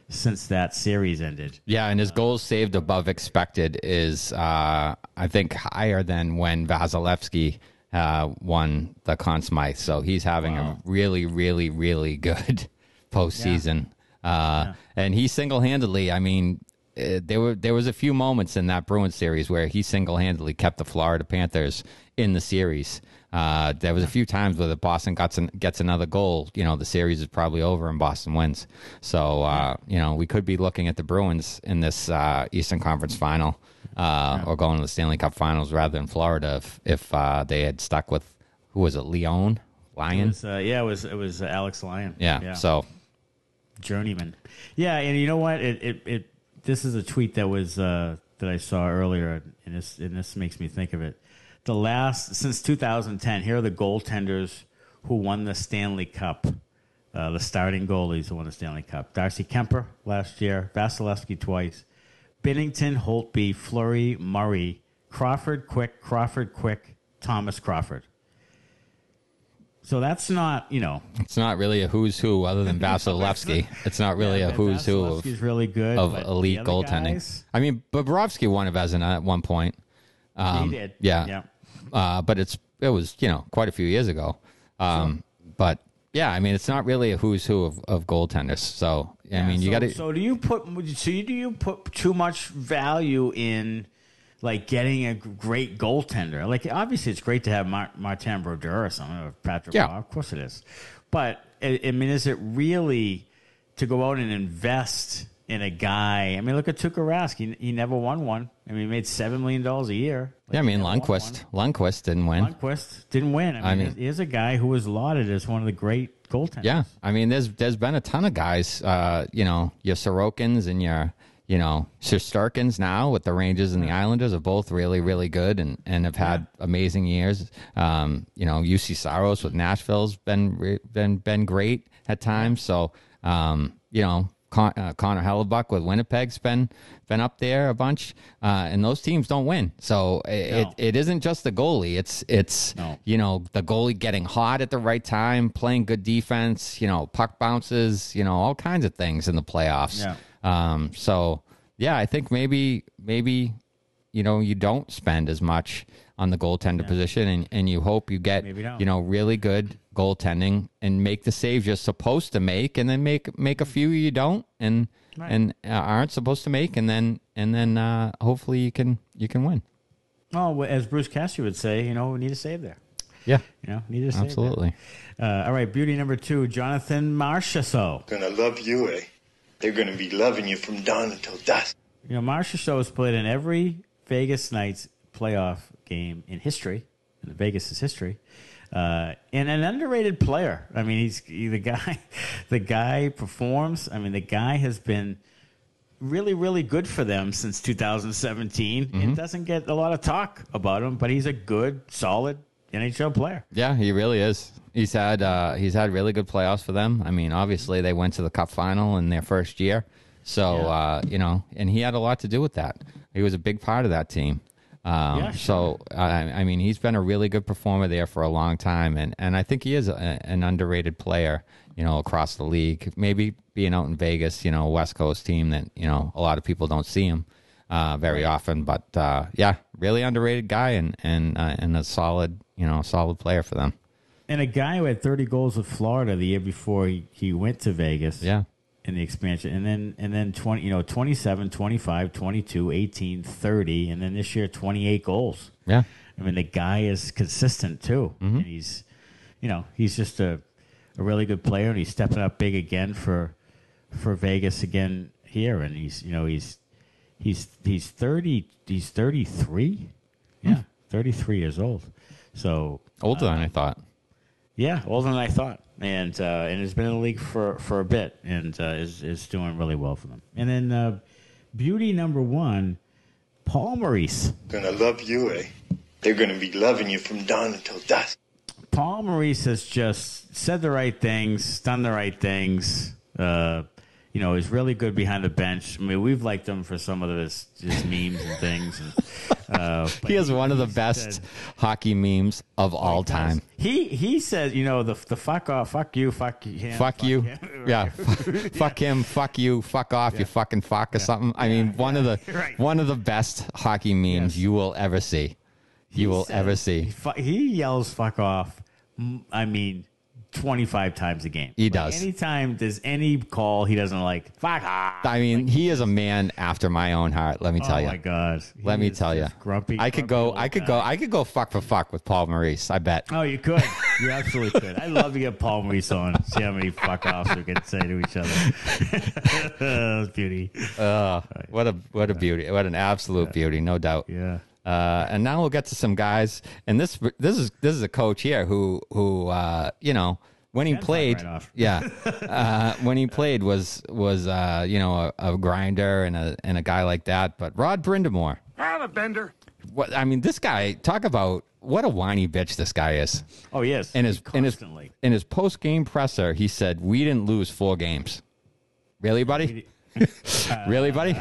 Since that series ended, Yeah, and his goals saved above expected is, uh, I think, higher than when Vasilevskiy uh, won the Conn Smythe. So he's having a really, really, really good postseason. Uh, And he single handedly, I mean, uh, there were there was a few moments in that Bruins series where he single handedly kept the Florida Panthers in the series. Uh, there was a few times where the Boston gets an, gets another goal. You know, the series is probably over and Boston wins. So uh, you know, we could be looking at the Bruins in this uh, Eastern Conference Final, uh, or going to the Stanley Cup Finals rather than Florida if if uh, they had stuck with who was it, Leon, it Lion. was, uh, yeah, it was it was uh, Alex Lyon. yeah. So journeyman. Yeah, and you know what? It it, it this is a tweet that was uh, that I saw earlier, and this and this makes me think of it. The last since 2010, here are the goaltenders who won the Stanley Cup. Uh, the starting goalies who won the Stanley Cup: Darcy Kuemper last year, Vasilevskiy twice, Binnington, Holtby, Fleury, Murray, Crawford, Quick, Crawford, Quick, Thomas Crawford. So that's not you know it's not really a who's who other than Vasilevskiy. It's not really Yeah, a who's who of, really good of elite goaltending. guys- I mean, Bobrovsky won a Vezina at one point. Um, he did. Yeah. Yeah. Uh, but it's it was you know quite a few years ago. Um, But yeah, I mean, it's not really a who's who of, of goaltenders. So I mean, you got to. So do you put? So you, do you put too much value in like getting a great goaltender? Like obviously, it's great to have Mar- Martin Brodeur or something, or Patrick. Yeah. Of course it is. But I, I mean, is it really to go out and invest in a guy? I mean, look at Tuukka Rask. He, he never won one. I mean, he made seven million dollars a year. Like, yeah, I mean, Lundqvist. Lundqvist didn't win. Lundqvist didn't win. I mean, I mean- here's a guy who was lauded as one of the great goaltenders. Yeah, I mean, there's there's been a ton of guys. Uh, you know, your Sorokins and your you know, Shesterkins now with the Rangers and the Islanders are both really, really good and, and have had amazing years. Um, you know, Juuse Saros with Nashville's been been been great at times. So, um, you know, Con- uh, Connor Hellebuyck with Winnipeg's been been up there a bunch, uh, and those teams don't win. So it, No. it, it isn't just the goalie. It's it's No. you know the goalie getting hot at the right time, playing good defense. You know, puck bounces. You know, all kinds of things in the playoffs. Yeah. Um, so yeah, I think maybe maybe you know you don't spend as much on the goaltender position, and, and you hope you get you know really good goaltending and make the saves you're supposed to make, and then make make a few you don't and Right. and uh, aren't supposed to make, and then and then uh, hopefully you can you can win. Oh, as Bruce Cassidy would say, you know, we need a save there. Yeah, You know, need a save there. absolutely. Uh, all right, beauty number two, Jonathan Marchessault. Gonna love you, eh? They're gonna be loving you from dawn until dusk. You know, Marchessault has played in every Vegas Knights playoff game in history, in Vegas' history, uh, and an underrated player. I mean, he's he, the guy. The guy performs. I mean, the guy has been really, really good for them since 2017. It doesn't get a lot of talk about him, but he's a good, solid NHL player. Yeah, he really is. He's had uh, he's had really good playoffs for them. I mean, obviously they went to the Cup final in their first year, so Yeah. uh, you know, and he had a lot to do with that. He was a big part of that team. Um, Yeah, So I, I mean, he's been a really good performer there for a long time, and, and I think he is a, an underrated player. You know, across the league, maybe being out in Vegas, you know, West Coast team that you know a lot of people don't see him uh, very often. But uh, yeah, really underrated guy and and uh, and a solid you know solid player for them. And a guy who had 30 goals with Florida the year before he, he went to Vegas. Yeah. In the expansion. And then and then 20, you know, 27, 25, 22, 18, 30, and then this year 28 goals. Yeah. I mean, the guy is consistent too. Mm-hmm. And he's you know, he's just a a really good player and he's stepping up big again for for Vegas again here and he's you know, he's he's he's 30 he's 33. Yeah, 33 years old. So Older than I um, thought. Yeah, older than I thought, and uh, and has been in the league for, for a bit, and uh, is is doing really well for them. And then uh, beauty number one, Paul Maurice. Gonna love you, eh? They're gonna be loving you from dawn until dusk. Paul Maurice has just said the right things, done the right things. Uh, you know, he's really good behind the bench. I mean, we've liked him for some of his, his memes and things. And, uh, He is one of the best said- hockey memes of all time. He he said, you know, the the fuck off, fuck you, fuck him, Fuck you. him. Yeah. fuck him. Fuck you. Fuck off. You fucking fuck or something. I mean, one of the Right. one of the best hockey memes Yes. you will ever see. You will says- ever He, see. fu- he yells "fuck off." I mean, twenty five times a game. He Like, does. Anytime there's any call he doesn't like, fuck off. I mean, he is a man after my own heart. Let me tell oh you. my god. Let He me tell you. Grumpy. I could grumpy go. I could guy. go. I could go fuck for fuck with Paul Maurice. I bet. Oh, you could. You absolutely could. I'd love to get Paul Maurice on. See how many fuck offs we can say to each other. That's beauty. Uh, what a what a beauty. What an absolute beauty. No doubt. Yeah. Uh, and now we'll get to some guys. And this this is this is a coach here who who uh, you know when he Can played, right yeah, uh, when he played was was uh, you know a, a grinder and a and a guy like that. But Rod Brind'Amour, I'm a bender. what I mean, this guy talk about what a whiny bitch this guy is. Oh yes. In his in his constantly. in his post game presser, he said, "We didn't lose four games." Really, buddy? really, buddy?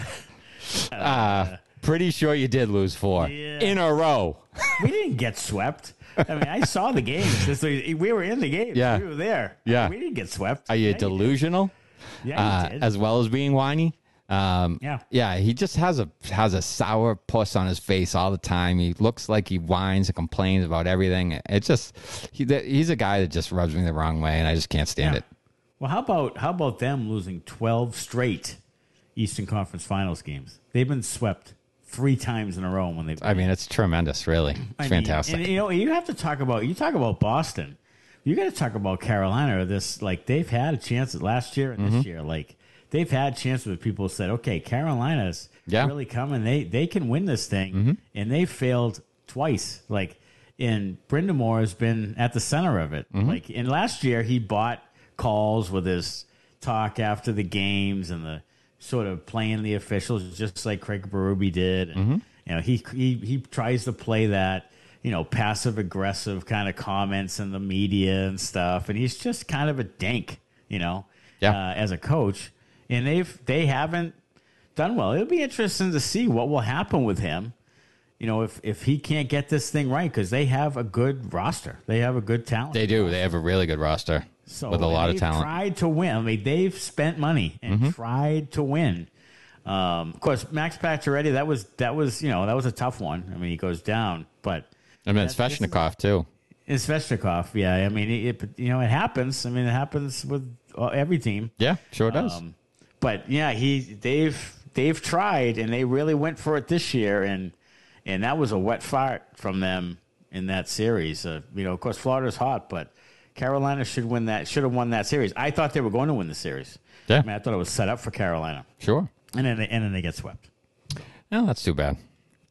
Uh, pretty sure you did lose four Yeah. in a row. we didn't get swept. I mean, I saw the games. We were in the game. Yeah. We were there. Yeah. We didn't get swept. Are you Yeah, delusional? Yeah, uh, you did. as well as being whiny. Um, Yeah. yeah. He just has a has a sour puss on his face all the time. He looks like he whines and complains about everything. It's just he he's a guy that just rubs me the wrong way, and I just can't stand Yeah. it. Well, how about how about them losing twelve straight Eastern Conference Finals games? They've been swept three times in a row when they've. I mean, it's tremendous. Really, it's I mean, fantastic. and you know, you have to talk about you talk about Boston. You got to talk about Carolina. This like they've had a chance last year and Mm-hmm. this year. Like they've had chances where people said, "Okay, Carolina's Yeah. Mm-hmm. really coming. They they can win this thing," and they failed twice. Like, and Brind'Amour has been at the center of it. Mm-hmm. Like, and last year he bought calls with his talk after the games and the sort of playing the officials just like Craig Berube did. And, Mm-hmm. You know, he, he he tries to play that you know passive aggressive kind of comments in the media and stuff, and he's just kind of a dink, you know, Yeah. uh, as a coach. And they've they haven't done well. It'll be interesting to see what will happen with him. You know, if if he can't get this thing right, because they have a good roster, they have a good talent. They do. They have a really good roster So with a lot of talent. Tried to win. I mean, they've spent money and Mm-hmm. tried to win. Um, of course, Max Pacioretty. That was that was you know that was a tough one. I mean, he goes down, but I mean, it's Svechnikov too. it's Svechnikov. Yeah, I mean, it, it you know it happens. I mean, it happens with uh, every team. Yeah, sure does. Um, but yeah, he they've they've tried and they really went for it this year, and and that was a wet fart from them in that series. Uh, you know, of course, Florida's hot, but Carolina should win that. Should have won that series. I thought they were going to win the series. Yeah. I mean, I thought it was set up for Carolina, sure. and then they, and then they get swept. No, that's too bad.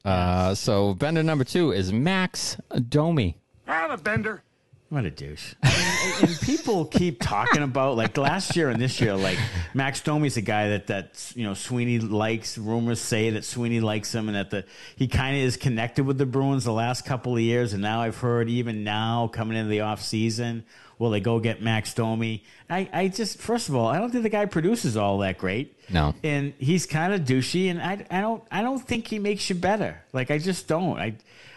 Uh, so bender number two is Max Domi. I'm a bender. What a douche. And- and people keep talking about like last year and this year, like Max Domi's a guy that that you know Sweeney likes. Rumors say that Sweeney likes him and that the he kind of is connected with the Bruins the last couple of years. And now I've heard even now coming into the off season, will they go get Max Domi? I, I just first of all, I don't think the guy produces all that great. No. and he's kind of douchey, and I, I don't I don't think he makes you better. Like I just don't. I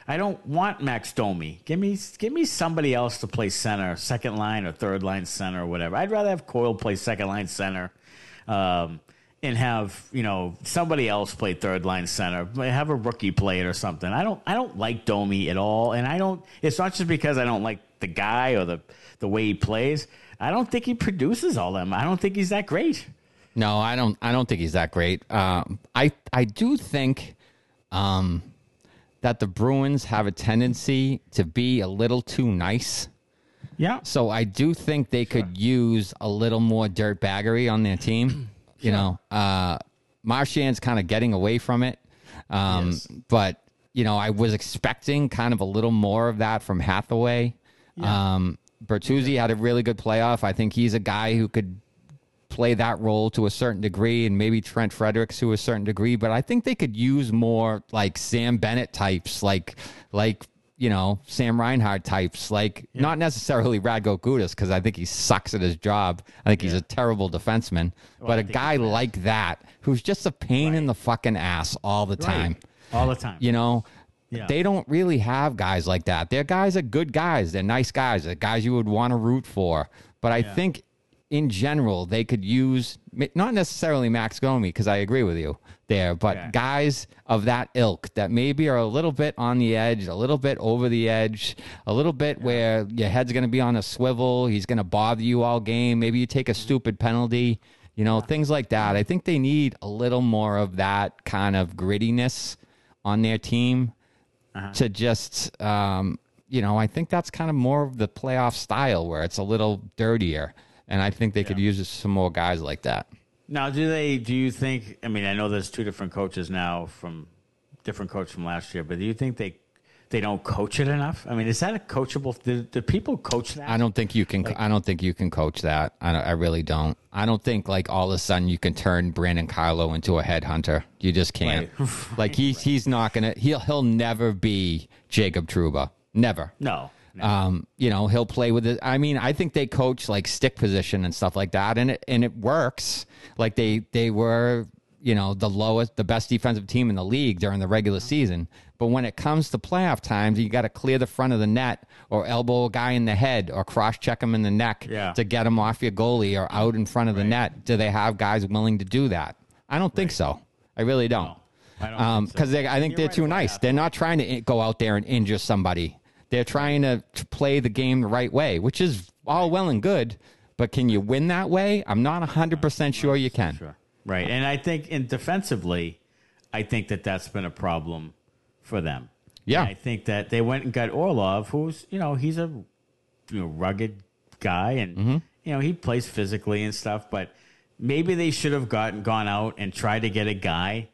I don't want Max Domi. Give me give me somebody else to play center, second line or third line center or whatever. I'd rather have Coyle play second line center. Um, and have you know somebody else play third line center, have a rookie play it or something. I don't I don't like Domi at all, and I don't. It's not just because I don't like the guy or the the way he plays. I don't think he produces all them. I don't think he's that great. No, I don't. I don't think he's that great. Um, I I do think um, that the Bruins have a tendency to be a little too nice. Yeah, So I do think they could use a little more dirtbaggery on their team. You know, uh, Marchand's kind of getting away from it, um, Yes. but you know, I was expecting kind of a little more of that from Hathaway. Um, Bertuzzi had a really good playoff. I think he's a guy who could play that role to a certain degree, and maybe Trent Fredericks to a certain degree. But I think they could use more like Sam Bennett types, like like you know Sam Reinhart types, like not necessarily Radko Gudas because I think he sucks at his job. I think he's a terrible defenseman, but I a guy like that who's just a pain in the fucking ass all the time. all the time. You know, Yeah. they don't really have guys like that. Their guys are good guys. They're nice guys. They're guys you would want to root for. But I think in general, they could use not necessarily Max Domi because I agree with you there, but Yeah. guys of that ilk that maybe are a little bit on the edge, a little bit over the edge, a little bit where your head's going to be on a swivel. He's going to bother you all game. Maybe you take a stupid penalty. You know, things like that. I think they need a little more of that kind of grittiness on their team to just, um, you know, I think that's kind of more of the playoff style where it's a little dirtier. And I think they could use some more guys like that. Now, do they? Do you think? I mean, I know there's two different coaches now from different coach from last year, but do you think they they don't coach it enough? I mean, is that a coachable? Do, do people coach that? I don't think you can. I don't think you can coach that. I, don't- I really don't. I don't think like all of a sudden you can turn Brandon Carlo into a headhunter. You just can't. Right. Like he's he's not gonna. He'll he'll never be Jacob Trouba. Never. No. No. Um, you know, he'll play with it. I mean, I think they coach like stick position and stuff like that, and it and it works. Like they they were, you know, the lowest, the best defensive team in the league during the regular season. But when it comes to playoff times, you got to clear the front of the net, or elbow a guy in the head, or cross check him in the neck Yeah. to get him off your goalie or out in front of the net. Do they have guys willing to do that? I don't think so. I really don't. I don't Um, so. because I think You're they're right too nice. that. They're not trying to go out there and injure somebody. They're trying to, to play the game the right way, which is all well and good. But can you win that way? I'm not 100% sure you can. Sure. Right. And I think in defensively, I think that that's been a problem for them. Yeah. And I think that they went and got Orlov, who's, you know, he's a you know, rugged guy and, Mm-hmm. you know, he plays physically and stuff, but maybe they should have gotten gone out and tried to get a guy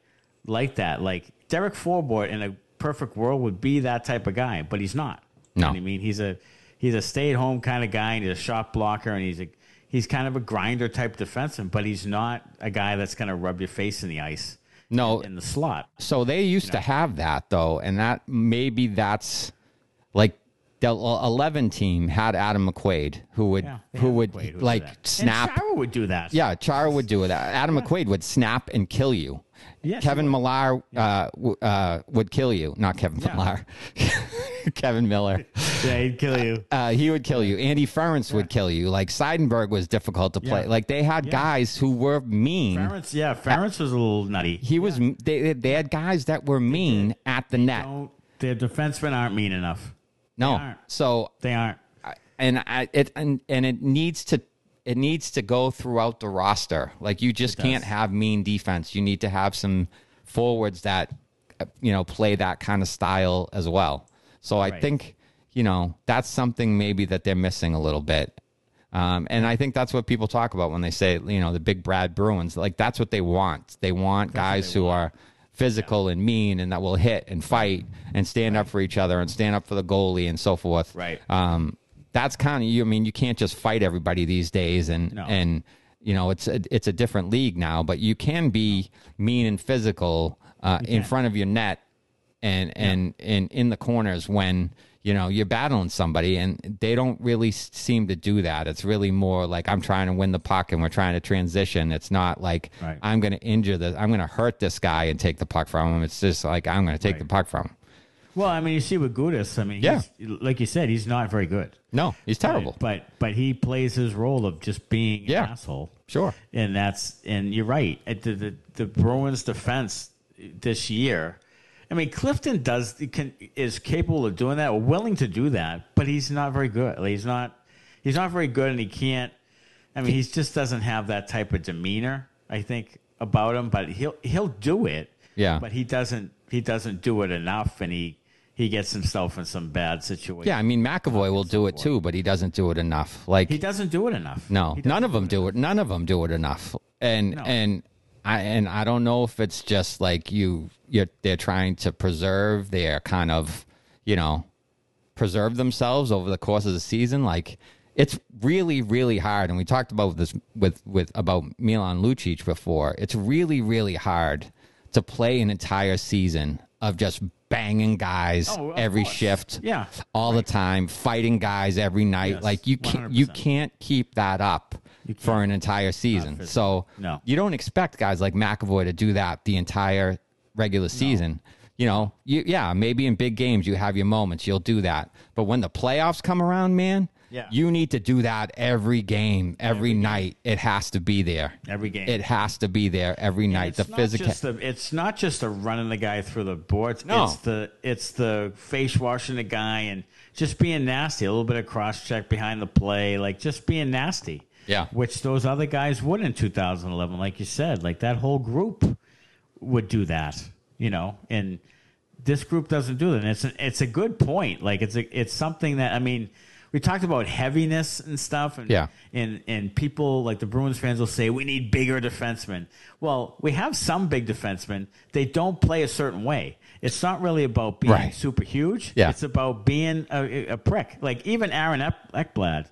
like that. Like Derek Forbort in a perfect world would be that type of guy, but he's not. You know No. I mean, he's a he's a stay at home kind of guy and he's a shot blocker and he's a he's kind of a grinder type defenseman, but he's not a guy that's going to rub your face in the ice. No. in the slot. So they used to have that though, and that maybe that's like the uh, eleven team had Adam McQuaid who would Yeah, who would McQuaid who would do like snap. And Chara would do that. Yeah, Chara would do it. Adam McQuaid would snap and kill you. Yes, Kevin he Millar uh, w- uh, would kill you. Not Kevin Millar. Kevan Miller. yeah, he'd kill you. Uh, he would kill you. Andy Ference would kill you. Like Seidenberg was difficult to play. Yeah. Like they had guys who were mean. Ference, yeah, Ference was a little nutty. He was. They they had guys that were mean at the net. Don't, their defensemen aren't mean enough. No. aren't. So They aren't. and I, it and, and it needs to it needs to go throughout the roster. Like you just can't have mean defense. You need to have some forwards that you know play that kind of style as well. So I Right. think you know that's something maybe that they're missing a little bit. Um, and I think that's what people talk about when they say, you know, the big Bad Bruins. Like that's what they want. They want guys who are physical and mean and that will hit and fight and stand up for each other and stand up for the goalie and so forth. Right. Um, that's kind of you. I mean, you can't just fight everybody these days, and No. and you know it's a, it's a different league now. But you can be mean and physical uh, in front of your net and and and in the corners when you know you're battling somebody, and they don't really seem to do that. It's really more like I'm trying to win the puck and we're trying to transition. It's not like Right. I'm going to injure this. I'm going to hurt this guy and take the puck from him. It's just like I'm going to take Right. the puck from him. Well, I mean, you see with Gudas, I mean, Yeah. he's, like you said, he's not very good. No, he's terrible. But but he plays his role of just being Yeah. an asshole. Sure. And that's and you're right. Uh, the, the the Bruins defense this year. I mean, Clifton does can is capable of doing that, or willing to do that, but he's not very good. Like, he's not he's not very good, and he can't. I mean, he just doesn't have that type of demeanor. I think about him, but he'll he'll do it. Yeah. But he doesn't he doesn't do it enough, and he he gets himself in some bad situations. Yeah, I mean McAvoy will do it too, but he doesn't do it enough. Like He doesn't do it enough. no, none of them do it. None of them do it enough. And No. and I and I don't know if it's just like you you're they're trying to preserve their kind of you know preserve themselves over the course of the season. Like it's really really hard, and we talked about this with with about Milan Lucic before. It's really really hard to play an entire season of just banging guys Oh, every course. shift Yeah. all the time, fighting guys every night. Yes, like you can't you 100%. can't keep that up for an entire season. So No. you don't expect guys like McAvoy to do that the entire regular season. You know, you, yeah, maybe in big games you have your moments, you'll do that. But when the playoffs come around, man, Yeah. you need to do that every game, every, night. It has to be there. Every game. It has to be there every night. It's The physical. the, it's not just the running the guy through the boards. No. It's the it's the face washing the guy and just being nasty. A little bit of cross check behind the play, like just being nasty. Yeah. Which those other guys would in 2011, like you said. Like that whole group would do that, you know. And this group doesn't do that. And it's a, it's a good point. Like it's a, it's something that I mean. We talked about heaviness and stuff, and Yeah. and and people like the Bruins fans will say we need bigger defensemen. Well, we have some big defensemen. They don't play a certain way. It's not really about being Right. super huge. Yeah. It's about being a, a prick. Like even Aaron Ekblad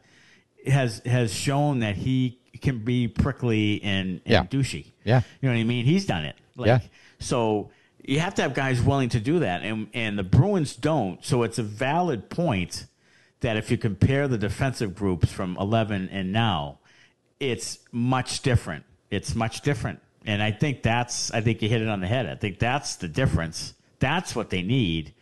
has has shown that he can be prickly and, and Yeah. douchey. Yeah. You know what I mean? He's done it. Like, Yeah. So you have to have guys willing to do that, and and the Bruins don't. So it's a valid point that if you compare the defensive groups from 11 and now, it's much different. It's much different, and I think that's I think you hit it on the head. I think that's the difference. That's what they need.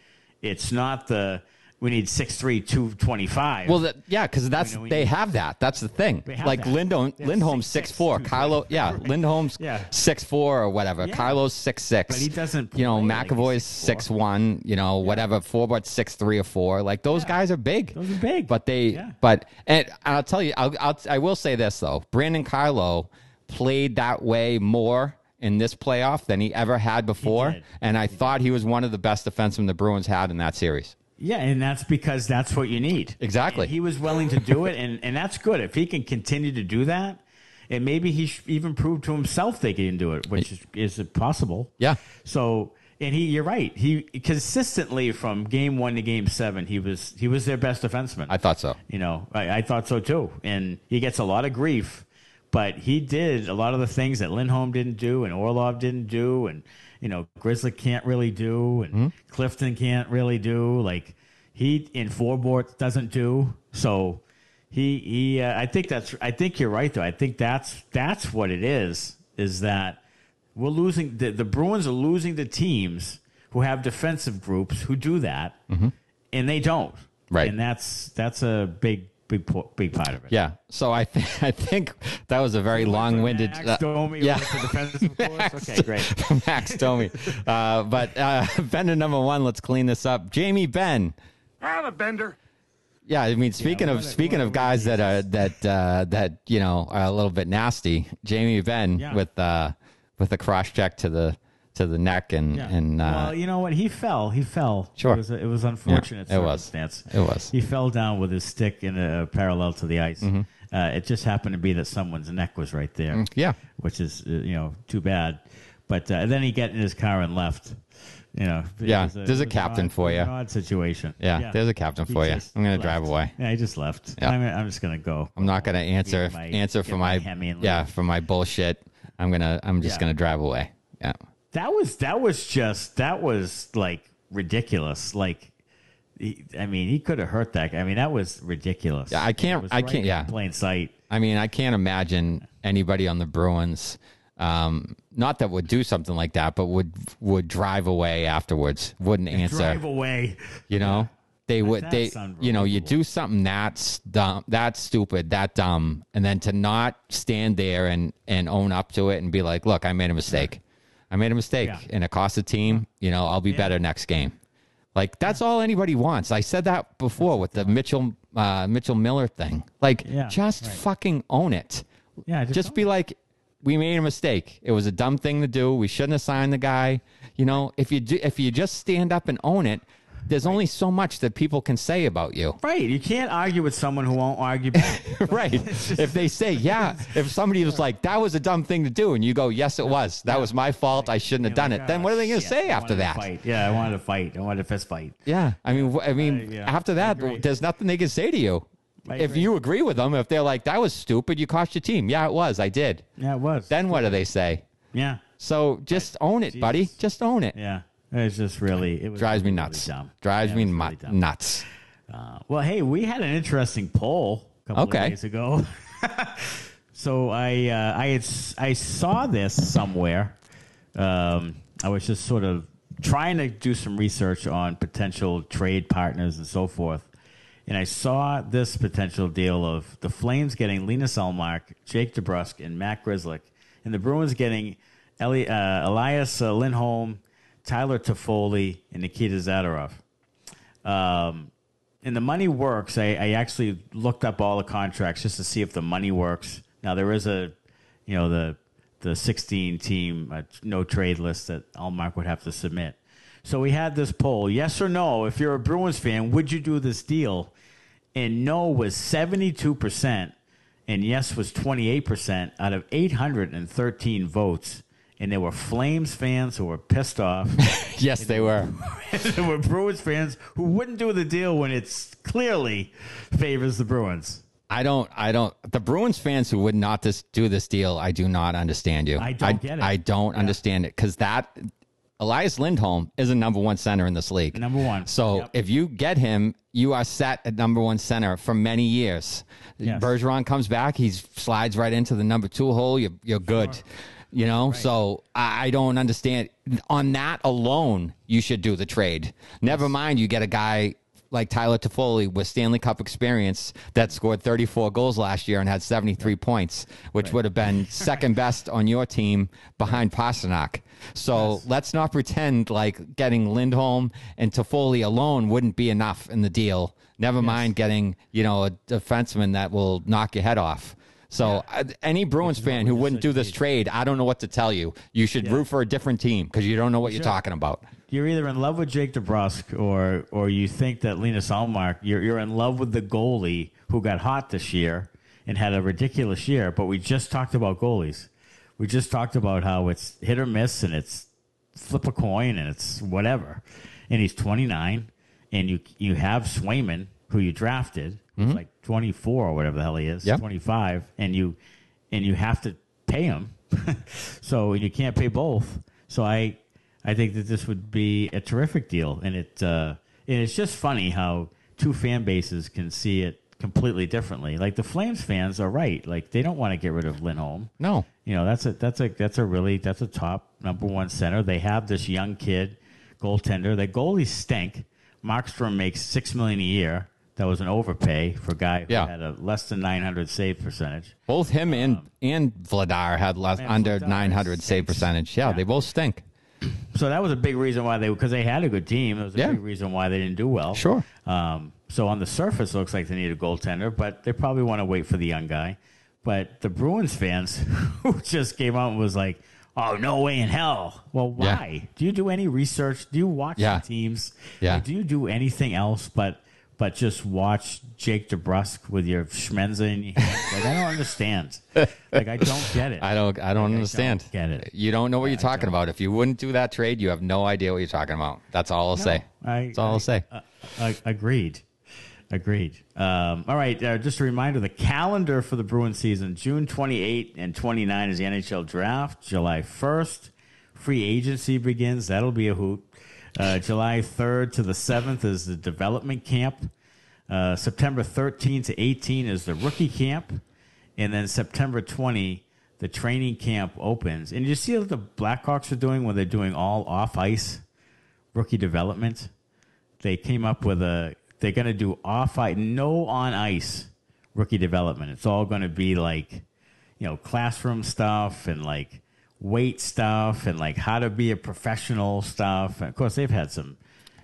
It's not the we need six three two twenty five. Well, that, yeah, because that's we they need- have that. That's the thing. Like that. Lindholm, Lindholm's 6'6", six four. Carlo, yeah. Lindholm's Yeah. six four or whatever. Yeah. Carlo's six six. But he doesn't You know, play like McAvoy's 6'4". six one. You know, whatever. Four but six three or four. Like those Yeah. guys are big. Those are big. But they. Yeah. But and I'll tell you, I'll, I'll I will say this though. Brandon Carlo played that way more in this playoff than he ever had before, did. and I thought he was one of the best defensemen the Bruins had in that series. Yeah, and that's because that's what you need. Exactly. And he was willing to do it, and, and that's good. If he can continue to do that, and maybe he even proved to himself they can do it, which is, is possible. Yeah. So And he, you're right. He consistently from game one to game seven, he was he was their best defenseman. I thought so. You know, I, I thought so too. And he gets a lot of grief, but he did a lot of the things that Lindholm didn't do and Orlov didn't do, and you know, Grizzly can't really do, and Mm-hmm. Clifton can't really do. Like he in Forbort doesn't do. So he he. Uh, I think that's. I think you're right though. I think that's that's what it is. Is that we're losing the, the Bruins are losing the teams who have defensive groups who do that, and they don't. Mm-hmm. Right. and that's that's a big big po- big part of it. Yeah. So I think I think that was a very long-winded. Max uh, Domi yeah. was the defensive course. Okay, great. Max Domi. Uh, but uh, Bender number one. Let's clean this up. Jamie Benn. I'm a bender. Yeah, I mean, speaking what of a- speaking of guys that are that uh, that you know are a little bit nasty, Jamie Benn Yeah. with uh, with a cross check to the to the neck and Yeah. and uh, well, you know what? He fell. He fell. Sure. It was, it was unfortunate Yeah, it was. circumstance. It was. He fell down with his stick in a parallel to the ice. Mm-hmm. Uh, it just happened to be that someone's neck was right there. Mm, yeah. Which is uh, you know too bad. But uh, then he got in his car and left. You know. Yeah, was there's a captain odd- for you. Odd situation. Yeah, there's a captain He for you. I'm gonna left. drive away. Yeah, he just left. Yeah. I'm, I'm just gonna go. I'm not gonna answer my- answer for my my, yeah for my bullshit. I'm gonna I'm just Yeah. gonna drive away. Yeah. That was that was just that was like ridiculous. Like, he, I mean, he could have hurt that. guy. I mean, that was ridiculous. Yeah, I can't- I right can't- yeah. plain sight. I mean, I can't imagine anybody on the Bruins, um, not that would do something like that, but would would drive away afterwards. Wouldn't answer. Drive away. You know, they would. They, you know, you do something that's dumb, that's stupid, that dumb, and then to not stand there and and own up to it and be like, "Look, I made a mistake. I made a mistake, Yeah. and it cost the team. You know, I'll be better next game." Like that's all anybody wants. I said that before with the Mitchell uh, Mitchell Miller thing. Like, Yeah, just right. fucking own it. Yeah, just Just be like, we made a mistake. It was a dumb thing to do. We shouldn't have signed the guy. You know, if you do, if you just stand up and own it, there's only so much that people can say about you. Right. You can't argue with someone who won't argue back. right. if they say, yeah, if somebody was like, that was a dumb thing to do, and you go, yes, it was. That was my fault. I shouldn't have done Like, it. Then "Ah, what are they going to say after that? fight. Yeah, I wanted to fight. I wanted to fist fight. Yeah. I mean, I mean, Uh, yeah, after that, there's nothing they can say to you. I If agree. you agree with them, if they're like, that was stupid, you cost your team. Yeah, it was. I did. Yeah, it was. Then what do they say? yeah. So just own it, buddy. Just own it. Yeah. It's just really it was Drives me really nuts. dumb. Drives Yeah, me really dumb. nuts. Uh, well, hey, we had an interesting poll a couple Okay. of days ago. so I uh, I had, I saw this somewhere. Um, I was just sort of trying to do some research on potential trade partners and so forth. And I saw this potential deal of the Flames getting Linus Ullmark, Jake DeBrusk, and Matt Grzelcyk, and the Bruins getting Eli- uh, Elias uh, Lindholm, Tyler Toffoli, and Nikita Zadorov. Um, and the money works. I, I actually looked up all the contracts just to see if the money works. Now there is a, you know, the the 16 team uh, no trade list that Ullmark would have to submit. So we had this poll: yes or no. If you're a Bruins fan, would you do this deal? And no was 72 percent, and yes was 28 percent out of 813 votes. And there were Flames fans who were pissed off. Yes, they were. there were Bruins fans who wouldn't do the deal when it's clearly favors the Bruins. I don't. I don't. The Bruins fans who would not this, do this deal, I do not understand you. I don't get it. I don't understand it because that Elias Lindholm is a number one center in this league. Number one. So Yep. if you get him, you are set at number one center for many years. Yes. Bergeron comes back, he slides right into the number two hole. You're you're good. You know, so I I don't understand. On that alone, you should do the trade. Never mind, you get a guy like Tyler Toffoli with Stanley Cup experience that scored 34 goals last year and had 73 points, which would have been second best on your team behind Pastrnak. So let's not pretend like getting Lindholm and Toffoli alone wouldn't be enough in the deal. Never mind getting, you know, a defenseman that will knock your head off. So uh, any Bruins fan who wouldn't do this trade, I don't know what to tell you. You should root for a different team because you don't know what you're talking about. You're either in love with Jake DeBrusk or or you think that Linus Ullmark, you're, you're in love with the goalie who got hot this year and had a ridiculous year. But we just talked about goalies. We just talked about how it's hit or miss and it's flip a coin and it's whatever. And he's 29, and you you have Swayman, who you drafted, who's like 24 or whatever the hell he is, Yep. 25, and you and you have to pay him, so you can't pay both. So I I think that this would be a terrific deal, and it uh, and it's just funny how two fan bases can see it completely differently. Like the Flames fans are right; like they don't want to get rid of Lindholm. No. You know, that's a that's a that's a really that's a top number one center. They have this young kid goaltender. The goalies stink. Markstrom makes six million a year. That was an overpay for a guy who Yeah. had a less than nine hundred save percentage. Both him and and Vladar had less Man, under Vladar 900 save stinks. percentage. Yeah, Yeah. they both stink. So that was a big reason why they because they had a good team. It was a Yeah. big reason why they didn't do well. Sure. Um, so on the surface, it looks like they need a goaltender, but they probably want to wait for the young guy. But the Bruins fans who just came out and was like, "Oh, no way in hell!" Well, Yeah. why? Do you do any research? Do you watch Yeah. the teams? Yeah. Like, do you do anything else but but just watch Jake DeBrusk with your schmenza in your hand? Like I don't understand. like I don't get it. I don't I don't understand. don't get it. You don't know what Yeah, you're talking about. If you wouldn't do that trade, you have no idea what you're talking about. That's all I'll say. I- That's all I- will say. Uh, uh, agreed. Agreed. Um, all right. Uh, just a reminder the calendar for the Bruins season June 28 and 29 is the NHL draft. July 1st, free agency begins. That'll be a hoot. Uh, July 3rd to the 7th is the development camp. Uh, September 13 to 18 is the rookie camp. And then September 20, the training camp opens. And you see what the Blackhawks are doing when they're doing all off ice rookie development? They came up with a, they're going to do off ice, no on ice rookie development. It's all going to be like, you know, classroom stuff and like weight stuff and like how to be a professional stuff. And of course, they've had some,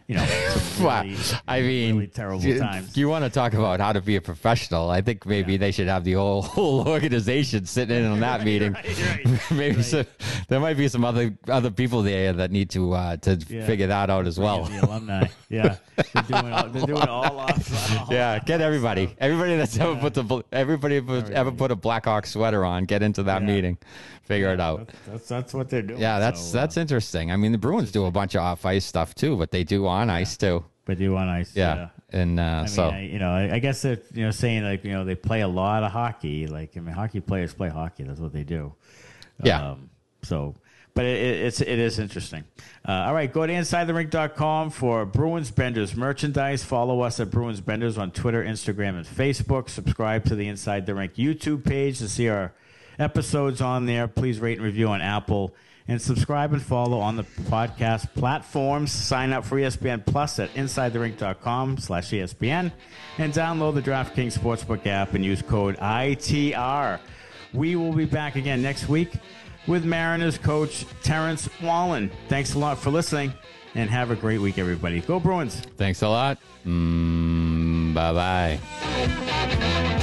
you know, some really, I mean, really terrible you, times. You want to talk about how to be a professional? I think maybe they should have the whole, whole organization sitting in on that meeting. Right, right, maybe right. some, there might be some other other people there that need to uh, to Yeah. figure that out as well. The alumni, yeah, they're doing all, they're doing all off. all Yeah, get everybody, everybody that's ever put the everybody who's ever put a Blackhawk sweater on, get into that Yeah. meeting, figure it out. That's, that's that's what they're doing. Yeah, that's So, uh, that's interesting. I mean, the Bruins do a bunch of off ice stuff too, but they do on ice too. but they want ice. Yeah, and uh, I mean, so I, you know, I, I guess they're you know saying like you know they play a lot of hockey. Like I mean, hockey players play hockey. That's what they do. Yeah. Um, so, but it, it, it's it is interesting. Uh, all right, go to InsideTheRink.com for Bruins Benders merchandise. Follow us at Bruins Benders on Twitter, Instagram, and Facebook. Subscribe to the Inside the Rink YouTube page to see our episodes on there. Please rate and review on Apple. And subscribe and follow on the podcast platforms. Sign up for ESPN Plus at InsideTheRink.com slash ESPN. And download the DraftKings Sportsbook app and use code ITR. We will be back again next week with Mariners coach Terrence Wallin. Thanks a lot for listening and have a great week, everybody. Go Bruins. thanks a lot. Mm, bye bye.